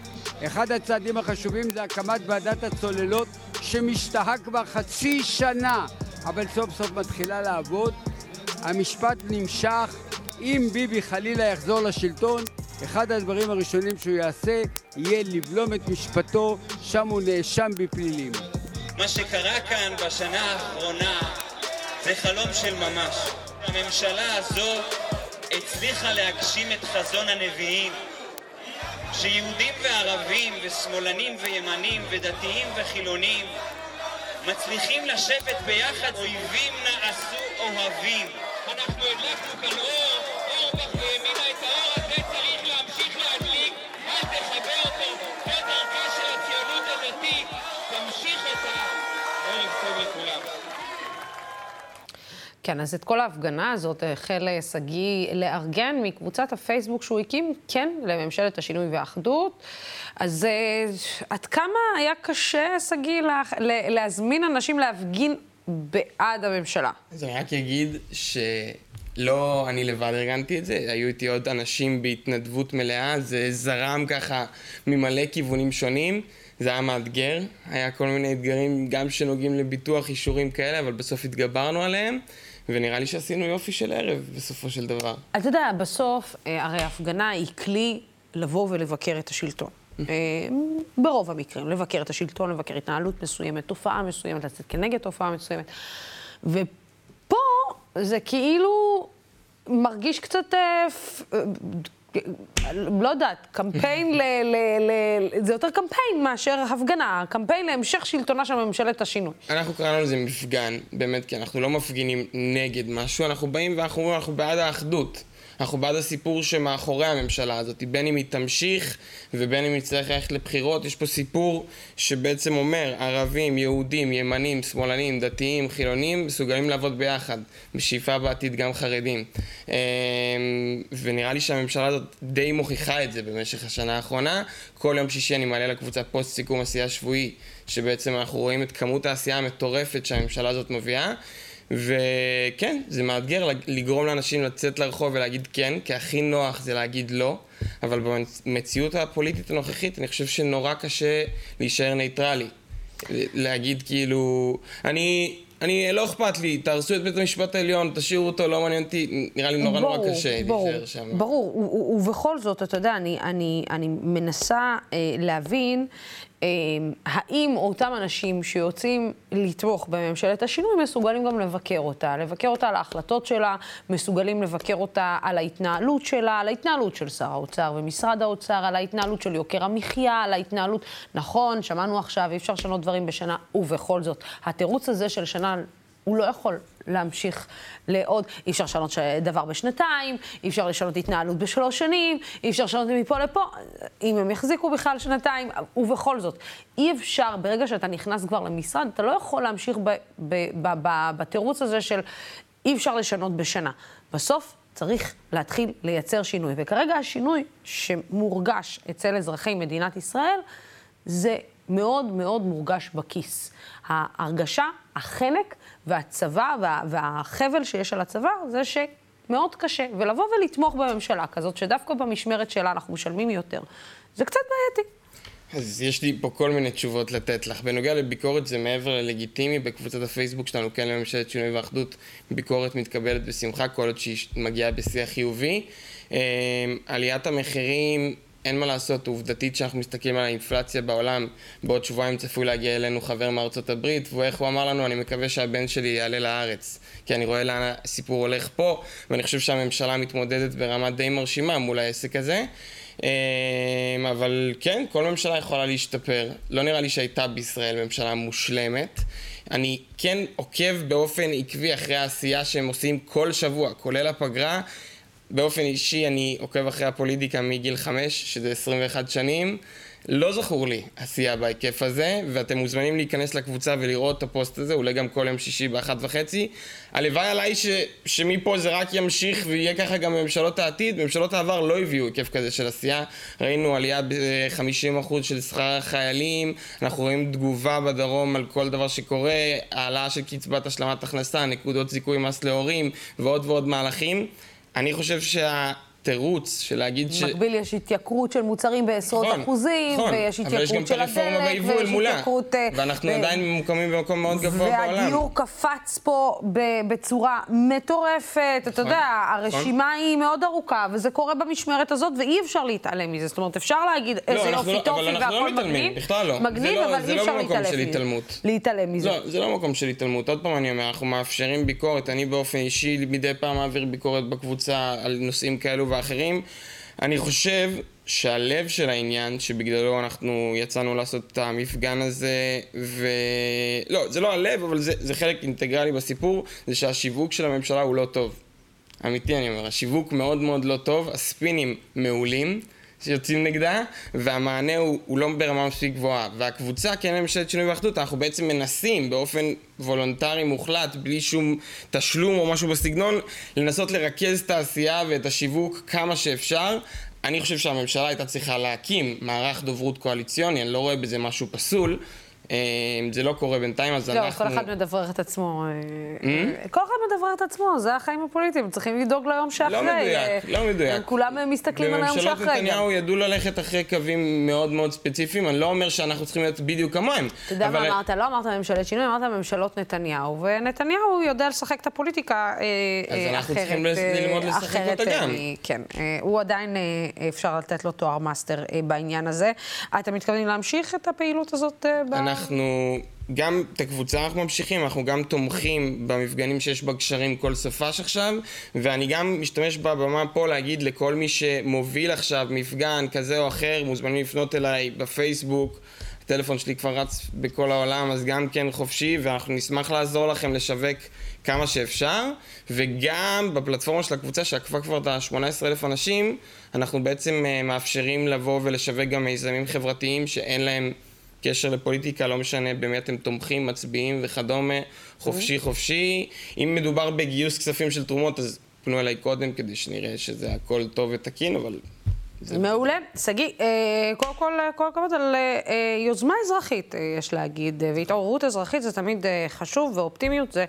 אחד הצעדים החשובים זה הקמת ועדת הצוללות שמשתהה כבר חצי שנה, אבל סוף סוף מתחילה לעבוד. המשפט נמשך, אם ביבי חלילה יחזור לשלטון, אחד הדברים הראשונים שהוא יעשה יהיה לבלום את משפטו, שם הוא נאשם בפלילים. מה שקרה כאן בשנה האחרונה זה חלום של ממש. הממשלה הזו הצליחה להגשים את חזון הנביאים, שיהודים וערבים ושמאלנים וימנים ודתיים וחילונים מצליחים לשבת ביחד, אויבים נעשו אוהבים. אנחנו הדלקנו כאן אור, אורבך והאמינה כן, אז את כל ההפגנה הזאת החל שגיא לארגן מקבוצת הפייסבוק שהוא הקים, כן, לממשלת השינוי והאחדות. אז uh, עד כמה היה קשה, שגיא, לה, להזמין אנשים להפגין בעד הממשלה? אז אני רק אגיד שלא אני לבד ארגנתי את זה, היו איתי עוד אנשים בהתנדבות מלאה, זה זרם ככה ממלא כיוונים שונים. זה היה מאתגר, היה כל מיני אתגרים גם שנוגעים לביטוח אישורים כאלה, אבל בסוף התגברנו עליהם. ונראה לי שעשינו יופי של ערב בסופו של דבר. אתה יודע, בסוף, אה, הרי ההפגנה היא כלי לבוא ולבקר את השלטון. אה, ברוב המקרים, לבקר את השלטון, לבקר התנהלות מסוימת, תופעה מסוימת, לצאת כנגד תופעה מסוימת. ופה זה כאילו מרגיש קצת אה, לא יודעת, קמפיין ל... ל, ל זה יותר קמפיין מאשר הפגנה, קמפיין להמשך שלטונה של ממשלת השינוי. אנחנו קראנו לזה מפגן, באמת, כי אנחנו לא מפגינים נגד משהו, אנחנו באים ואנחנו אומרים, אנחנו בעד האחדות. אנחנו בעד הסיפור שמאחורי הממשלה הזאת, בין אם היא תמשיך ובין אם נצטרך ללכת לבחירות. יש פה סיפור שבעצם אומר, ערבים, יהודים, ימנים, שמאלנים, דתיים, חילונים, מסוגלים לעבוד ביחד, בשאיפה בעתיד גם חרדים. אמ, ונראה לי שהממשלה הזאת די מוכיחה את זה במשך השנה האחרונה. כל יום שישי אני מעלה לקבוצה פוסט סיכום עשייה שבועי, שבעצם אנחנו רואים את כמות העשייה המטורפת שהממשלה הזאת מביאה. וכן, זה מאתגר לגרום לאנשים לצאת לרחוב ולהגיד כן, כי הכי נוח זה להגיד לא, אבל במציאות הפוליטית הנוכחית אני חושב שנורא קשה להישאר ניטרלי. להגיד כאילו, אני, אני, לא אכפת לי, תהרסו את בית המשפט העליון, תשאירו אותו, לא מעניין אותי, נראה לי נורא ברור, נורא קשה להישאר שם. ברור, ובכל זאת, אתה יודע, אני, אני, אני מנסה אה, להבין האם אותם אנשים שיוצאים לתמוך בממשלת השינוי מסוגלים גם לבקר אותה, לבקר אותה על ההחלטות שלה, מסוגלים לבקר אותה על ההתנהלות שלה, על ההתנהלות של שר האוצר ומשרד האוצר, על ההתנהלות של יוקר המחיה, על ההתנהלות... נכון, שמענו עכשיו, אי אפשר לשנות דברים בשנה, ובכל זאת, התירוץ הזה של שנה הוא לא יכול להמשיך לעוד, אי אפשר לשנות דבר בשנתיים, אי אפשר לשנות התנהלות בשלוש שנים, אי אפשר לשנות מפה לפה, אם הם יחזיקו בכלל שנתיים, ובכל זאת, אי אפשר, ברגע שאתה נכנס כבר למשרד, אתה לא יכול להמשיך בתירוץ הזה של אי אפשר לשנות בשנה. בסוף צריך להתחיל לייצר שינוי, וכרגע השינוי שמורגש אצל אזרחי מדינת ישראל, זה מאוד מאוד מורגש בכיס. ההרגשה, החנק והצבא וה, והחבל שיש על הצבא זה שמאוד קשה. ולבוא ולתמוך בממשלה כזאת, שדווקא במשמרת שלה אנחנו משלמים יותר, זה קצת בעייתי. אז יש לי פה כל מיני תשובות לתת לך. בנוגע לביקורת זה מעבר ללגיטימי, בקבוצת הפייסבוק שלנו, כן לממשלת שינוי ואחדות, ביקורת מתקבלת בשמחה, כל עוד שהיא מגיעה בשיח חיובי. אמ, עליית המחירים אין מה לעשות, עובדתית שאנחנו מסתכלים על האינפלציה בעולם, בעוד שבועיים צפוי להגיע אלינו חבר מארצות הברית, ואיך הוא אמר לנו, אני מקווה שהבן שלי יעלה לארץ. כי אני רואה לאן הסיפור הולך פה, ואני חושב שהממשלה מתמודדת ברמה די מרשימה מול העסק הזה. אמ, אבל כן, כל ממשלה יכולה להשתפר. לא נראה לי שהייתה בישראל ממשלה מושלמת. אני כן עוקב באופן עקבי אחרי העשייה שהם עושים כל שבוע, כולל הפגרה. באופן אישי אני עוקב אחרי הפוליטיקה מגיל חמש, שזה 21 שנים. לא זכור לי עשייה בהיקף הזה, ואתם מוזמנים להיכנס לקבוצה ולראות את הפוסט הזה, אולי גם כל יום שישי באחת וחצי. הלוואי עליי ש, שמפה זה רק ימשיך ויהיה ככה גם בממשלות העתיד. ממשלות העבר לא הביאו היקף כזה של עשייה. ראינו עלייה ב-50% של שכר החיילים, אנחנו רואים תגובה בדרום על כל דבר שקורה, העלאה של קצבת השלמת הכנסה, נקודות זיכוי מס להורים ועוד ועוד מהלכים. אני חושב שה... התירוץ של להגיד ש... במקביל יש התייקרות של מוצרים בעשרות נכון, אחוזים, נכון, ויש התייקרות של הדלק, ויש מולה, התייקרות... אה, ואנחנו ו- עדיין ממוקמים במקום מאוד גבוה בעולם. והדיור קפץ פה ב- בצורה מטורפת, אתה יודע, הרשימה היא מאוד ארוכה, וזה קורה במשמרת הזאת, ואי אפשר להתעלם מזה. זאת אומרת, אפשר להגיד איזה לא, אנחנו יופי, לא- טופי אבל אנחנו לא והכל מתעלמים, מגניב, בכלל לא. מגניב, לא- אבל אי לא אפשר להתעלם מזה. להתעלם מזה. לא, זה לא מקום של התעלמות. עוד פעם אני אומר, אנחנו מאפשרים ביקורת. אני באופן אישי מדי פעם מעביר ביקורת בקבוצה על נושאים כאלו ואחרים. אני חושב שהלב של העניין, שבגללו אנחנו יצאנו לעשות את המפגן הזה, ו... לא, זה לא הלב, אבל זה, זה חלק אינטגרלי בסיפור, זה שהשיווק של הממשלה הוא לא טוב. אמיתי אני אומר, השיווק מאוד מאוד לא טוב, הספינים מעולים. שיוצאים נגדה, והמענה הוא, הוא לא ברמה מספיק גבוהה. והקבוצה, כן לממשלת שינוי ואחדות, אנחנו בעצם מנסים באופן וולונטרי מוחלט, בלי שום תשלום או משהו בסגנון, לנסות לרכז את העשייה ואת השיווק כמה שאפשר. אני חושב שהממשלה הייתה צריכה להקים מערך דוברות קואליציוני, אני לא רואה בזה משהו פסול. אה, אם זה לא קורה בינתיים, אז לא, אנחנו... כל אחד מדברר את עצמו. המ? כל אחד מדברר את עצמו, זה החיים הפוליטיים, צריכים לדאוג ליום שאחרי. לא מדויק, לא מדויק. כולם מסתכלים על היום בממשלות שאחרי. גם. נתניהו ידעו ללכת אחרי קווים מאוד מאוד ספציפיים, אני לא אומר שאנחנו צריכים להיות בדיוק כמוהם. אתה יודע מה אבל- אמרת? לא אמרת ממשלת שינוי, אמרת ממשלות נתניהו, ונתניהו יודע לשחק את הפוליטיקה אה, אז אה, אנחנו אחרת. צריכים אה, ללמוד לשחק אחרת, אותה גם. כן, הוא עדיין, אפשר לתת לו תואר מאסטר בעניין הזה. אתם מתכוונים להמשיך את הפעילות הזאת? אנחנו, גם את הקבוצה אנחנו ממשיכים, אנחנו גם תומכים במפגנים שיש בגשרים כל סופש עכשיו, ואני גם משתמש בבמה פה להגיד לכל מי שמוביל עכשיו מפגן כזה או אחר, מוזמנים לפנות אליי בפייסבוק. הטלפון שלי כבר רץ בכל העולם, אז גם כן חופשי, ואנחנו נשמח לעזור לכם לשווק כמה שאפשר, וגם בפלטפורמה של הקבוצה שעקפה כבר את ה-18,000 אנשים, אנחנו בעצם אה, מאפשרים לבוא ולשווק גם מיזמים חברתיים שאין להם קשר לפוליטיקה, לא משנה במי אתם תומכים, מצביעים וכדומה, חופשי חופשי. אם מדובר בגיוס כספים של תרומות, אז פנו אליי קודם כדי שנראה שזה הכל טוב ותקין, אבל... מעולה. שגיא, אה, קודם כל, אה, כל הכבוד על אה, אה, יוזמה אזרחית, אה, יש להגיד, אה, והתעוררות אזרחית זה תמיד אה, חשוב, ואופטימיות זה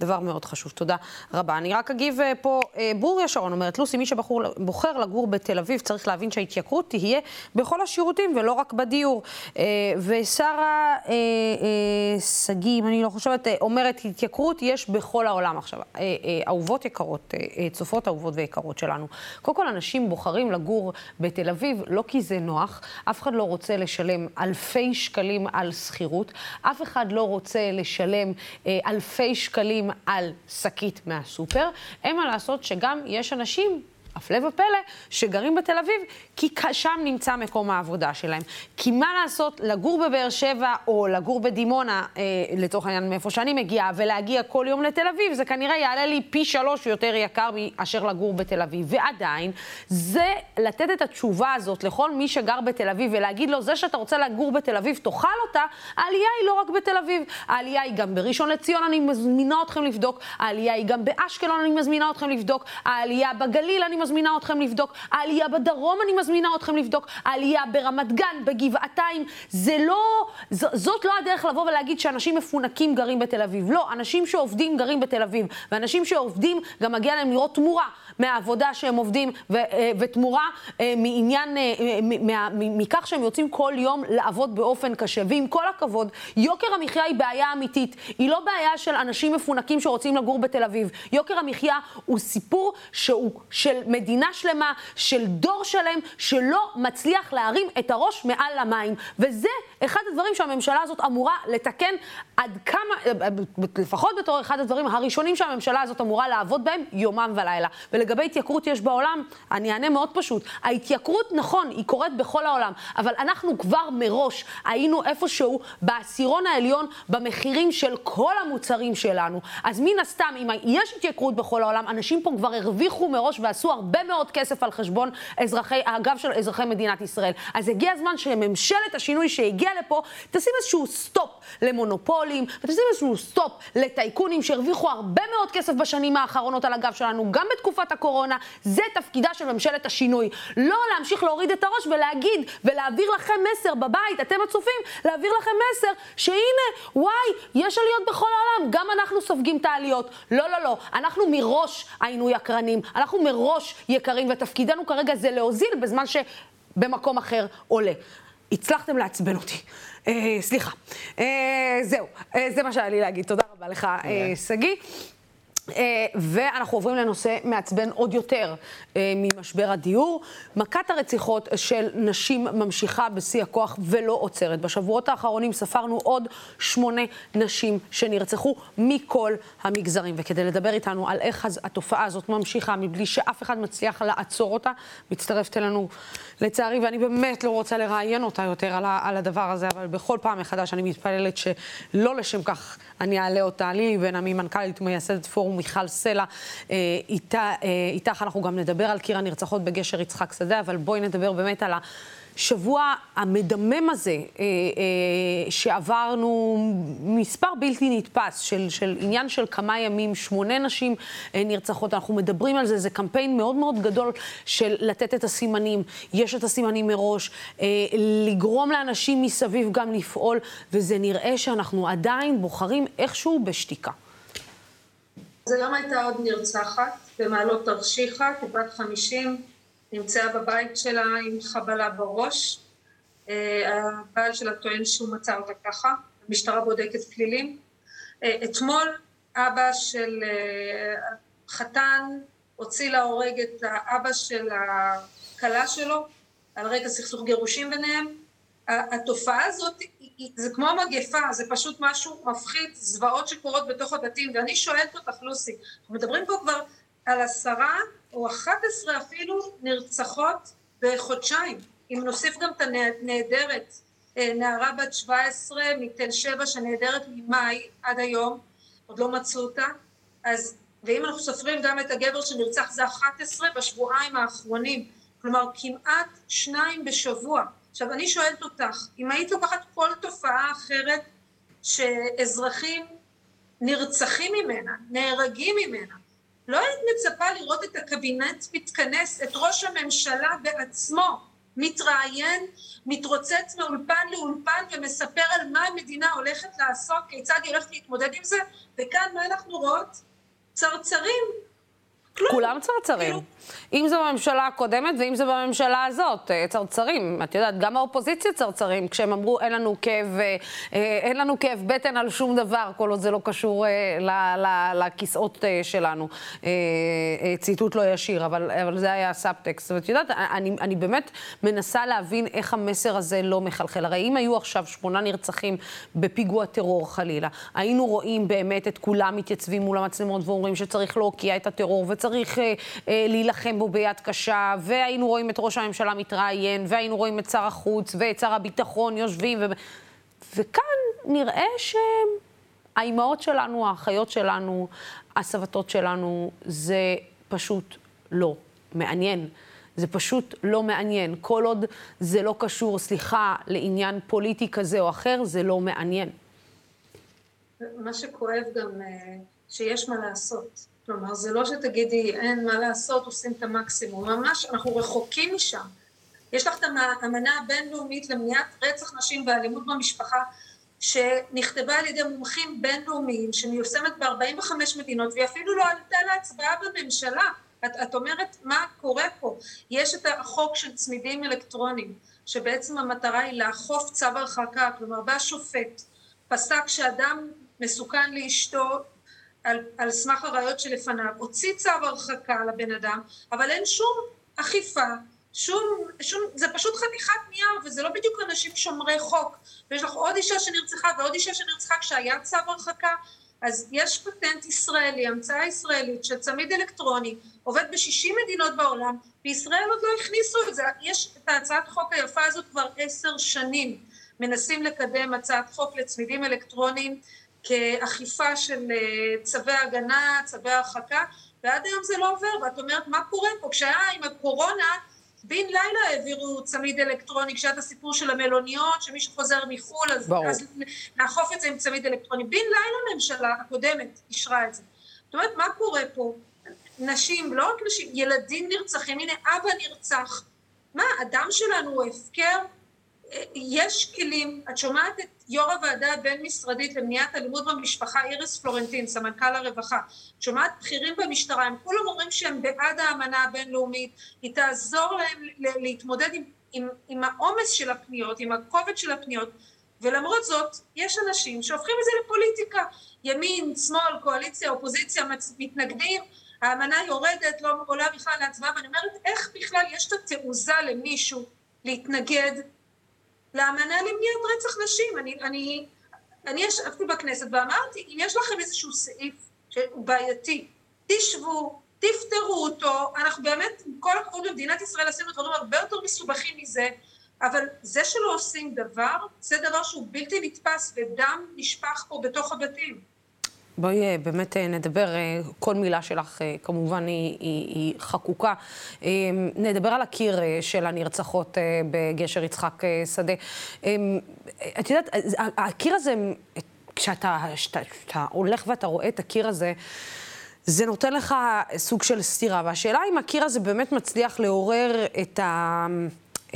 דבר מאוד חשוב. תודה רבה. אני רק אגיב אה, פה, אה, ברוריה שרון אומרת, לוסי, מי שבוחר לגור בתל אביב צריך להבין שההתייקרות תהיה בכל השירותים ולא רק בדיור. אה, ושרה אה, אה, שגיא, אם אני לא חושבת, אה, אומרת, התייקרות יש בכל העולם עכשיו. אה, אה, אהובות יקרות, אה, אה, צופות אהובות ויקרות שלנו. קודם כל, אנשים בוחרים לגור בתל אביב לא כי זה נוח, אף אחד לא רוצה לשלם אלפי שקלים על שכירות, אף אחד לא רוצה לשלם אה, אלפי שקלים על שקית מהסופר. אין מה לעשות שגם יש אנשים... הפלא ופלא, שגרים בתל אביב, כי שם נמצא מקום העבודה שלהם. כי מה לעשות, לגור בבאר שבע או לגור בדימונה, אה, לצורך העניין מאיפה שאני מגיעה, ולהגיע כל יום לתל אביב, זה כנראה יעלה לי פי שלוש יותר יקר מאשר לגור בתל אביב. ועדיין, זה לתת את התשובה הזאת לכל מי שגר בתל אביב ולהגיד לו, זה שאתה רוצה לגור בתל אביב, תאכל אותה, העלייה היא לא רק בתל אביב, העלייה היא גם בראשון לציון, אני מזמינה אתכם לבדוק, העלייה היא גם באשקלון, אני מזמינה אתכם לבדוק, העלייה בגליל, אני מזמינה אתכם לבדוק, העלייה בדרום אני מזמינה אתכם לבדוק, העלייה ברמת גן, בגבעתיים, זה לא, ז, זאת לא הדרך לבוא ולהגיד שאנשים מפונקים גרים בתל אביב. לא, אנשים שעובדים גרים בתל אביב, ואנשים שעובדים גם מגיע להם לראות תמורה מהעבודה שהם עובדים, ו, אה, ותמורה אה, מעניין, אה, מכך שהם יוצאים כל יום לעבוד באופן קשה. ועם כל הכבוד, יוקר המחיה היא בעיה אמיתית, היא לא בעיה של אנשים מפונקים שרוצים לגור בתל אביב. יוקר המחיה הוא סיפור שהוא של מדינה שלמה, של דור שלם, שלא מצליח להרים את הראש מעל למים. וזה אחד הדברים שהממשלה הזאת אמורה לתקן עד כמה, לפחות בתור אחד הדברים הראשונים שהממשלה הזאת אמורה לעבוד בהם יומם ולילה. ולגבי התייקרות יש בעולם, אני אענה מאוד פשוט. ההתייקרות, נכון, היא קורית בכל העולם, אבל אנחנו כבר מראש היינו איפשהו בעשירון העליון במחירים של כל המוצרים שלנו. אז מן הסתם, אם יש התייקרות בכל העולם, אנשים פה כבר הרוויחו מראש ועשו הרבה מאוד כסף על חשבון אזרחי, הגב של אזרחי מדינת ישראל. אז הגיע הזמן שממשלת השינוי שהגיעה לפה, תשים איזשהו סטופ למונופולים, ותשים איזשהו סטופ לטייקונים שהרוויחו הרבה מאוד כסף בשנים האחרונות על הגב שלנו, גם בתקופת בתקופת הקורונה. זה תפקידה של ממשלת השינוי. לא להמשיך להוריד את הראש ולהגיד ולהעביר לכם מסר בבית, אתם הצופים, להעביר לכם מסר שהנה, וואי, יש עליות בכל העולם, גם אנחנו סופגים את העליות. לא, לא, לא, אנחנו מראש היינו יקרנים, אנחנו מראש יקרים, ותפקידנו כרגע זה להוזיל בזמן שבמקום אחר עולה. הצלחתם לעצבן אותי. אה, סליחה. אה, זהו, אה, זה מה שהיה לי להגיד. תודה רבה לך, אה, שגיא. אה, ואנחנו עוברים לנושא מעצבן עוד יותר אה, ממשבר הדיור. מכת הרציחות של נשים ממשיכה בשיא הכוח ולא עוצרת. בשבועות האחרונים ספרנו עוד שמונה נשים שנרצחו מכל המגזרים. וכדי לדבר איתנו על איך התופעה הזאת ממשיכה מבלי שאף אחד מצליח לעצור אותה, מצטרפת אלינו לצערי, ואני באמת לא רוצה לראיין אותה יותר על, הדבר הזה, אבל בכל פעם מחדש אני מתפללת שלא לשם כך אני אעלה אותה. לילי בן עמי, מנכ"לית ומייסדת פורום מיכל סלע, אה, איתה, אה, איתך אנחנו גם נדבר על קיר הנרצחות בגשר יצחק שדה, אבל בואי נדבר באמת על ה... השבוע המדמם הזה, אה, אה, שעברנו מספר בלתי נתפס של, של עניין של כמה ימים, שמונה נשים אה, נרצחות, אנחנו מדברים על זה, זה קמפיין מאוד מאוד גדול של לתת את הסימנים, יש את הסימנים מראש, אה, לגרום לאנשים מסביב גם לפעול, וזה נראה שאנחנו עדיין בוחרים איכשהו בשתיקה. אז היום הייתה עוד נרצחת במעלות תרשיחא, כבת חמישים. נמצאה בבית שלה עם חבלה בראש. אה, הבעל שלה טוען שהוא מצא אותה ככה, המשטרה בודקת פלילים. אה, אתמול אבא של אה, חתן הוציא להורג את האבא של הכלה שלו על רקע סכסוך גירושים ביניהם. התופעה הזאת זה כמו מגפה, זה פשוט משהו מפחיד, זוועות שקורות בתוך הבתים, ואני שואלת אותך לוסי, אנחנו מדברים פה כבר על עשרה או אחת עשרה אפילו נרצחות בחודשיים. אם נוסיף גם את הנעדרת, אה, נערה בת 17 מתל שבע שנעדרת ממאי עד היום, עוד לא מצאו אותה, אז, ואם אנחנו סופרים גם את הגבר שנרצח זה 11 בשבועיים האחרונים, כלומר כמעט שניים בשבוע. עכשיו אני שואלת אותך, אם היית לוקחת כל תופעה אחרת שאזרחים נרצחים ממנה, נהרגים ממנה, לא היית מצפה לראות את הקבינט מתכנס, את ראש הממשלה בעצמו מתראיין, מתרוצץ מאולפן לאולפן ומספר על מה המדינה הולכת לעשות, כיצד היא הולכת להתמודד עם זה, וכאן מה אנחנו רואות? צרצרים כלום. כולם צרצרים. כאילו... אם זה בממשלה הקודמת ואם זה בממשלה הזאת, אה, צרצרים. את יודעת, גם האופוזיציה צרצרים, כשהם אמרו אין לנו כאב, אה, אה, אין לנו כאב בטן על שום דבר, כל עוד זה לא קשור לכיסאות שלנו. ציטוט לא ישיר, אבל, אבל זה היה הסאבטקסט. ואת יודעת, אני, אני באמת מנסה להבין איך המסר הזה לא מחלחל. הרי אם היו עכשיו שמונה נרצחים בפיגוע טרור חלילה, היינו רואים באמת את כולם מתייצבים מול המצלמות ואומרים שצריך להוקיע את הטרור וצריך אה, אה, להילחם בו ביד קשה, והיינו רואים את ראש הממשלה מתראיין, והיינו רואים את שר החוץ ואת שר הביטחון יושבים, ו... וכאן נראה שהאימהות שלנו, האחיות שלנו, הסבתות שלנו, זה פשוט לא מעניין. זה פשוט לא מעניין. כל עוד זה לא קשור, סליחה, לעניין פוליטי כזה או אחר, זה לא מעניין. מה שכואב גם, אה, שיש מה לעשות. כלומר, זה לא שתגידי אין מה לעשות, עושים את המקסימום, ממש אנחנו רחוקים משם. יש לך את האמנה הבינלאומית למניעת רצח נשים ואלימות במשפחה, שנכתבה על ידי מומחים בינלאומיים, שמיושמת ב-45 מדינות, והיא אפילו לא עלתה להצבעה בממשלה. את, את אומרת, מה קורה פה? יש את החוק של צמידים אלקטרוניים, שבעצם המטרה היא לאכוף צו הרחקה, כלומר בא שופט, פסק שאדם מסוכן לאשתו, על, על סמך הראיות שלפניו, הוציא צו הרחקה לבן אדם, אבל אין שום אכיפה, שום, שום, זה פשוט חתיכת נייר, וזה לא בדיוק אנשים שומרי חוק. ויש לך עוד אישה שנרצחה ועוד אישה שנרצחה כשהיה צו הרחקה, אז יש פטנט ישראלי, המצאה ישראלית של צמיד אלקטרוני, עובד ב-60 מדינות בעולם, בישראל עוד לא הכניסו את זה. יש את ההצעת חוק היפה הזאת כבר עשר שנים. מנסים לקדם הצעת חוק לצמידים אלקטרוניים כאכיפה של אה, צווי הגנה, צווי הרחקה, ועד היום זה לא עובר, ואת אומרת, מה קורה פה? כשהיה עם הקורונה, בן לילה העבירו צמיד אלקטרוני, כשהיה את הסיפור של המלוניות, שמי שחוזר מחו"ל, אז, אז נאכוף את זה עם צמיד אלקטרוני. בן לילה הממשלה הקודמת אישרה את זה. זאת אומרת, מה קורה פה? נשים, לא רק נשים, ילדים נרצחים, הנה אבא נרצח. מה, הדם שלנו הוא הפקר? יש כלים, את שומעת את יו"ר הוועדה הבין-משרדית למניעת אלימות במשפחה, איריס פלורנטין, סמנכ"ל הרווחה, את שומעת בכירים במשטרה, הם כולם אומרים שהם בעד האמנה הבינלאומית, היא תעזור להם להתמודד עם, עם, עם העומס של הפניות, עם הכובד של הפניות, ולמרות זאת, יש אנשים שהופכים את זה לפוליטיקה, ימין, שמאל, קואליציה, אופוזיציה, מתנגדים, האמנה יורדת, לא עולה בכלל להצבעה, ואני אומרת, איך בכלל יש את התעוזה למישהו להתנגד לאמנה למניעת רצח נשים. אני, אני, אני ישבתי בכנסת ואמרתי, אם יש לכם איזשהו סעיף שהוא בעייתי, תשבו, תפתרו אותו, אנחנו באמת, עם כל הכבוד במדינת ישראל עשינו דברים הרבה יותר מסובכים מזה, אבל זה שלא עושים דבר, זה דבר שהוא בלתי נתפס, ודם נשפך פה בתוך הבתים. בואי אה, באמת אה, נדבר, אה, כל מילה שלך כמובן היא, היא, היא חקוקה. נדבר על הקיר של הנרצחות בגשר יצחק שדה. את יודעת, הקיר הזה, כשאתה, כשאתה, כשאתה הולך ואתה רואה את הקיר הזה, זה נותן לך סוג של סתירה. והשאלה אם הקיר הזה באמת מצליח לעורר את, ה,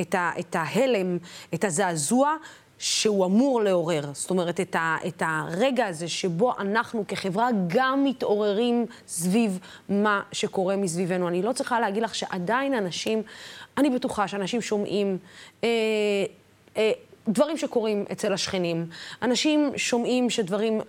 את, ה, את ההלם, את הזעזוע שהוא אמור לעורר. זאת אומרת, את, ה, את הרגע הזה שבו אנחנו כחברה גם מתעוררים סביב מה שקורה מסביבנו. אני לא צריכה להגיד לך שעדיין אנשים, אני בטוחה שאנשים שומעים אה, אה, דברים שקורים אצל השכנים. אנשים שומעים שדברים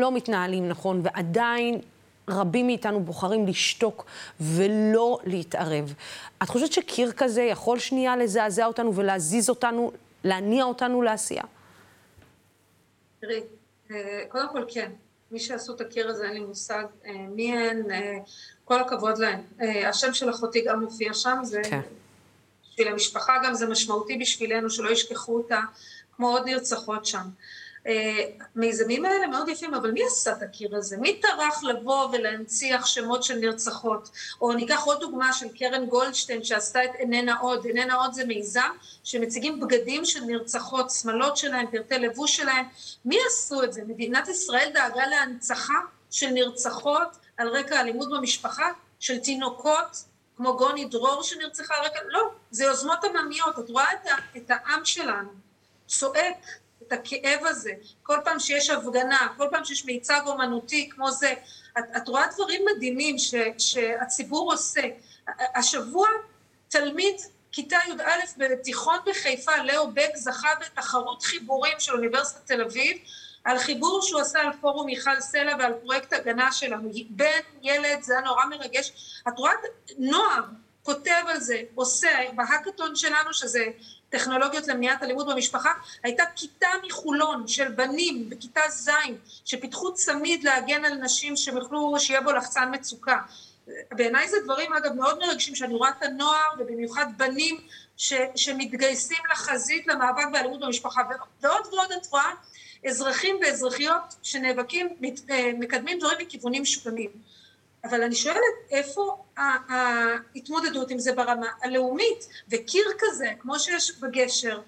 לא מתנהלים נכון, ועדיין רבים מאיתנו בוחרים לשתוק ולא להתערב. את חושבת שקיר כזה יכול שנייה לזעזע אותנו ולהזיז אותנו להניע אותנו לעשייה? תראי, אה, קודם כל כן, מי שעשו את הקיר הזה אין לי מושג אה, מי הן, אה, כל הכבוד להן. השם של אחותי גם מופיע שם, זה כן. בשביל המשפחה גם זה משמעותי בשבילנו שלא ישכחו אותה, כמו עוד נרצחות שם. המיזמים האלה מאוד יפים, אבל מי עשה את הקיר הזה? מי טרח לבוא ולהנציח שמות של נרצחות? או ניקח עוד דוגמה של קרן גולדשטיין שעשתה את איננה עוד. איננה עוד זה מיזם שמציגים בגדים של נרצחות, שמלות שלהם, פרטי לבוש שלהם. מי עשו את זה? מדינת ישראל דאגה להנצחה של נרצחות על רקע אלימות במשפחה? של תינוקות כמו גוני דרור שנרצחה על רקע? לא, זה יוזמות עממיות. את רואה את, את העם שלנו צועק את הכאב הזה, כל פעם שיש הפגנה, כל פעם שיש מיצג אומנותי כמו זה, את, את רואה דברים מדהימים ש, שהציבור עושה. השבוע תלמיד כיתה י"א בתיכון בחיפה, לאו בק, זכה בתחרות חיבורים של אוניברסיטת תל אביב, על חיבור שהוא עשה על פורום מיכל סלע ועל פרויקט הגנה שלנו. בן, ילד, זה היה נורא מרגש. את רואה נוער כותב על זה, עושה, בהאקתון שלנו, שזה טכנולוגיות למניעת אלימות במשפחה, הייתה כיתה מחולון של בנים בכיתה ז' שפיתחו צמיד להגן על נשים שהם יוכלו, שיהיה בו לחצן מצוקה. בעיניי זה דברים אגב מאוד מרגשים שאני רואה את הנוער ובמיוחד בנים ש, שמתגייסים לחזית למאבק באלימות במשפחה ועוד ועוד את רואה אזרחים ואזרחיות שנאבקים, אה, מקדמים דברים מכיוונים שונים. אבל אני שואלת, איפה ההתמודדות עם זה ברמה הלאומית? וקיר כזה, כמו שיש בגשר,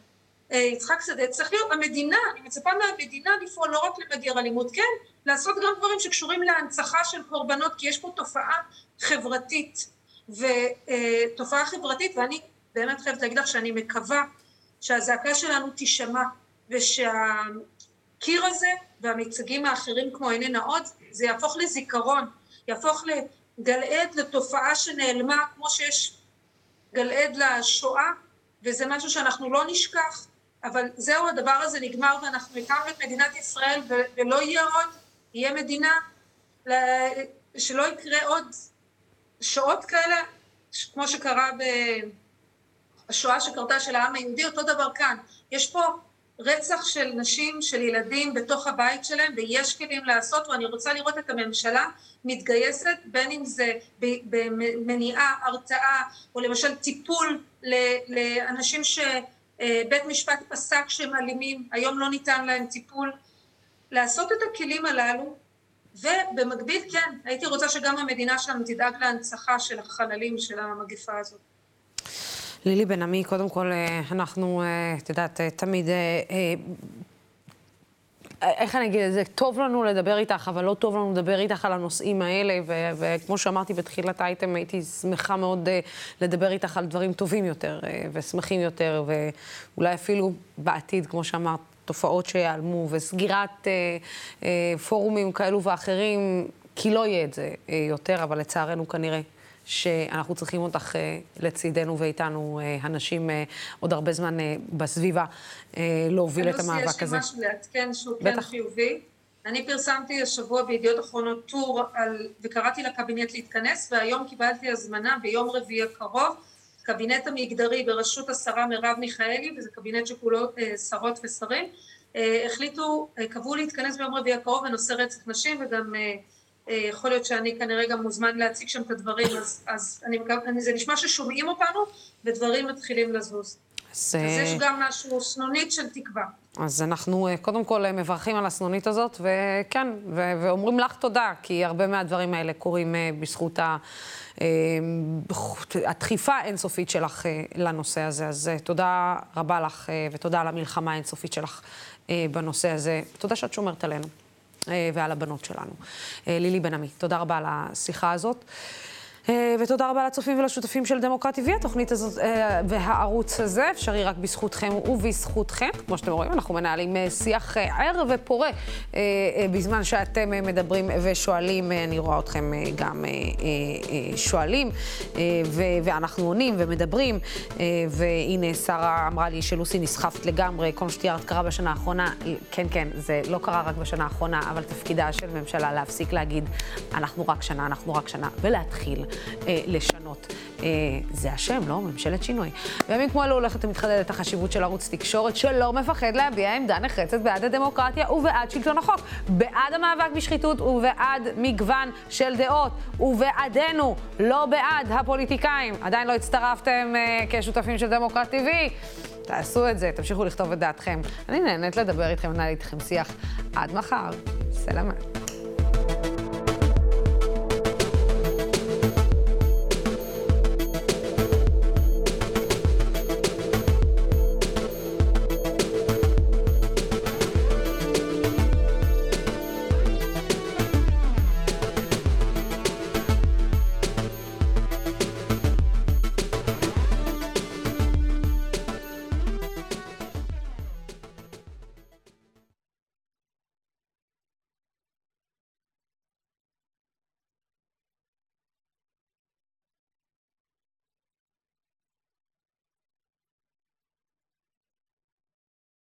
אה, יצחק שדה, צריך להיות המדינה, אני מצפה מהמדינה לפעול לא רק למגר אלימות, כן, לעשות גם דברים שקשורים להנצחה של קורבנות, כי יש פה תופעה חברתית, ותופעה אה, חברתית, ואני באמת חייבת להגיד לך שאני מקווה שהזעקה שלנו תישמע, ושהקיר הזה והמיצגים האחרים כמו איננה עוד, זה יהפוך לזיכרון. יהפוך לגלעד לתופעה שנעלמה, כמו שיש גלעד לשואה, וזה משהו שאנחנו לא נשכח, אבל זהו, הדבר הזה נגמר ואנחנו הקמנו את מדינת ישראל ולא יהיה עוד, יהיה מדינה, שלא יקרה עוד שואות כאלה, כמו שקרה בשואה שקרתה של העם היהודי, אותו דבר כאן. יש פה רצח של נשים, של ילדים בתוך הבית שלהם, ויש כלים לעשות, ואני רוצה לראות את הממשלה מתגייסת, בין אם זה במניעה, הרתעה, או למשל טיפול לאנשים שבית משפט פסק שהם אלימים, היום לא ניתן להם טיפול, לעשות את הכלים הללו, ובמקביל כן, הייתי רוצה שגם המדינה שלנו תדאג להנצחה של החללים של המגפה הזאת. לילי בן עמי, קודם כל, אה, אנחנו, אה, את יודעת, אה, תמיד איך אני אגיד את זה? טוב לנו לדבר איתך, אבל לא טוב לנו לדבר איתך על הנושאים האלה, ו- וכמו שאמרתי בתחילת האייטם, הייתי שמחה מאוד uh, לדבר איתך על דברים טובים יותר, uh, ושמחים יותר, ואולי אפילו בעתיד, כמו שאמרת, תופעות שיעלמו, וסגירת uh, uh, פורומים כאלו ואחרים, כי לא יהיה את זה uh, יותר, אבל לצערנו כנראה שאנחנו צריכים אותך אה, לצידנו ואיתנו, אה, הנשים, אה, עוד הרבה זמן בסביבה, להוביל את המאבק הזה. יש לי משהו לעדכן שהוא כן חיובי. אני פרסמתי השבוע בידיעות אחרונות טור על, וקראתי לקבינט להתכנס, והיום קיבלתי הזמנה ביום רביעי הקרוב, קבינט המגדרי בראשות השרה מרב מיכאלי, וזה קבינט שכולו שרות ושרים, החליטו, קבעו להתכנס ביום רביעי הקרוב בנושא רצח נשים, וגם יכול להיות שאני כנראה גם מוזמן להציג שם את הדברים, אז, אז אני, אני, זה נשמע ששומעים אותנו ודברים מתחילים לזוז. אז, אז יש גם משהו, סנונית של תקווה. אז אנחנו אה, קודם כל אה, מברכים על הסנונית הזאת, וכן, ו- ואומרים לך תודה, כי הרבה מהדברים האלה קורים בזכות ה... הדחיפה האינסופית שלך לנושא הזה. אז תודה רבה לך, ותודה על המלחמה האינסופית שלך בנושא הזה. תודה שאת שומרת עלינו. אה, ועל הבנות שלנו. אה, לילי בן עמי, תודה רבה על השיחה הזאת. אה, ותודה רבה לצופים ולשותפים של דמוקרטי TV. התוכנית הזאת והערוץ הזה אפשרי רק בזכותכם ובזכותכם. כמו שאתם רואים, אנחנו מנהלים שיח ער ופורה בזמן שאתם מדברים ושואלים. אני רואה אתכם גם שואלים, ואנחנו עונים ומדברים. והנה, שרה אמרה לי שלוסי נסחפת לגמרי, כל מה שתיארת קרה בשנה האחרונה. כן, כן, זה לא קרה רק בשנה האחרונה, אבל תפקידה של ממשלה להפסיק להגיד, אנחנו רק שנה, אנחנו רק שנה, ולהתחיל. אה, לשנות. אה, זה השם, לא? ממשלת שינוי. בימים כמו אלו הולכת ומתחדדת החשיבות של ערוץ תקשורת שלא מפחד להביע עמדה נחרצת בעד הדמוקרטיה ובעד שלטון החוק, בעד המאבק בשחיתות ובעד מגוון של דעות, ובעדנו, לא בעד הפוליטיקאים. עדיין לא הצטרפתם אה, כשותפים של דמוקרט TV? תעשו את זה, תמשיכו לכתוב את דעתכם. אני נהנית לדבר איתכם, לנהל איתכם שיח. עד מחר. סלמה.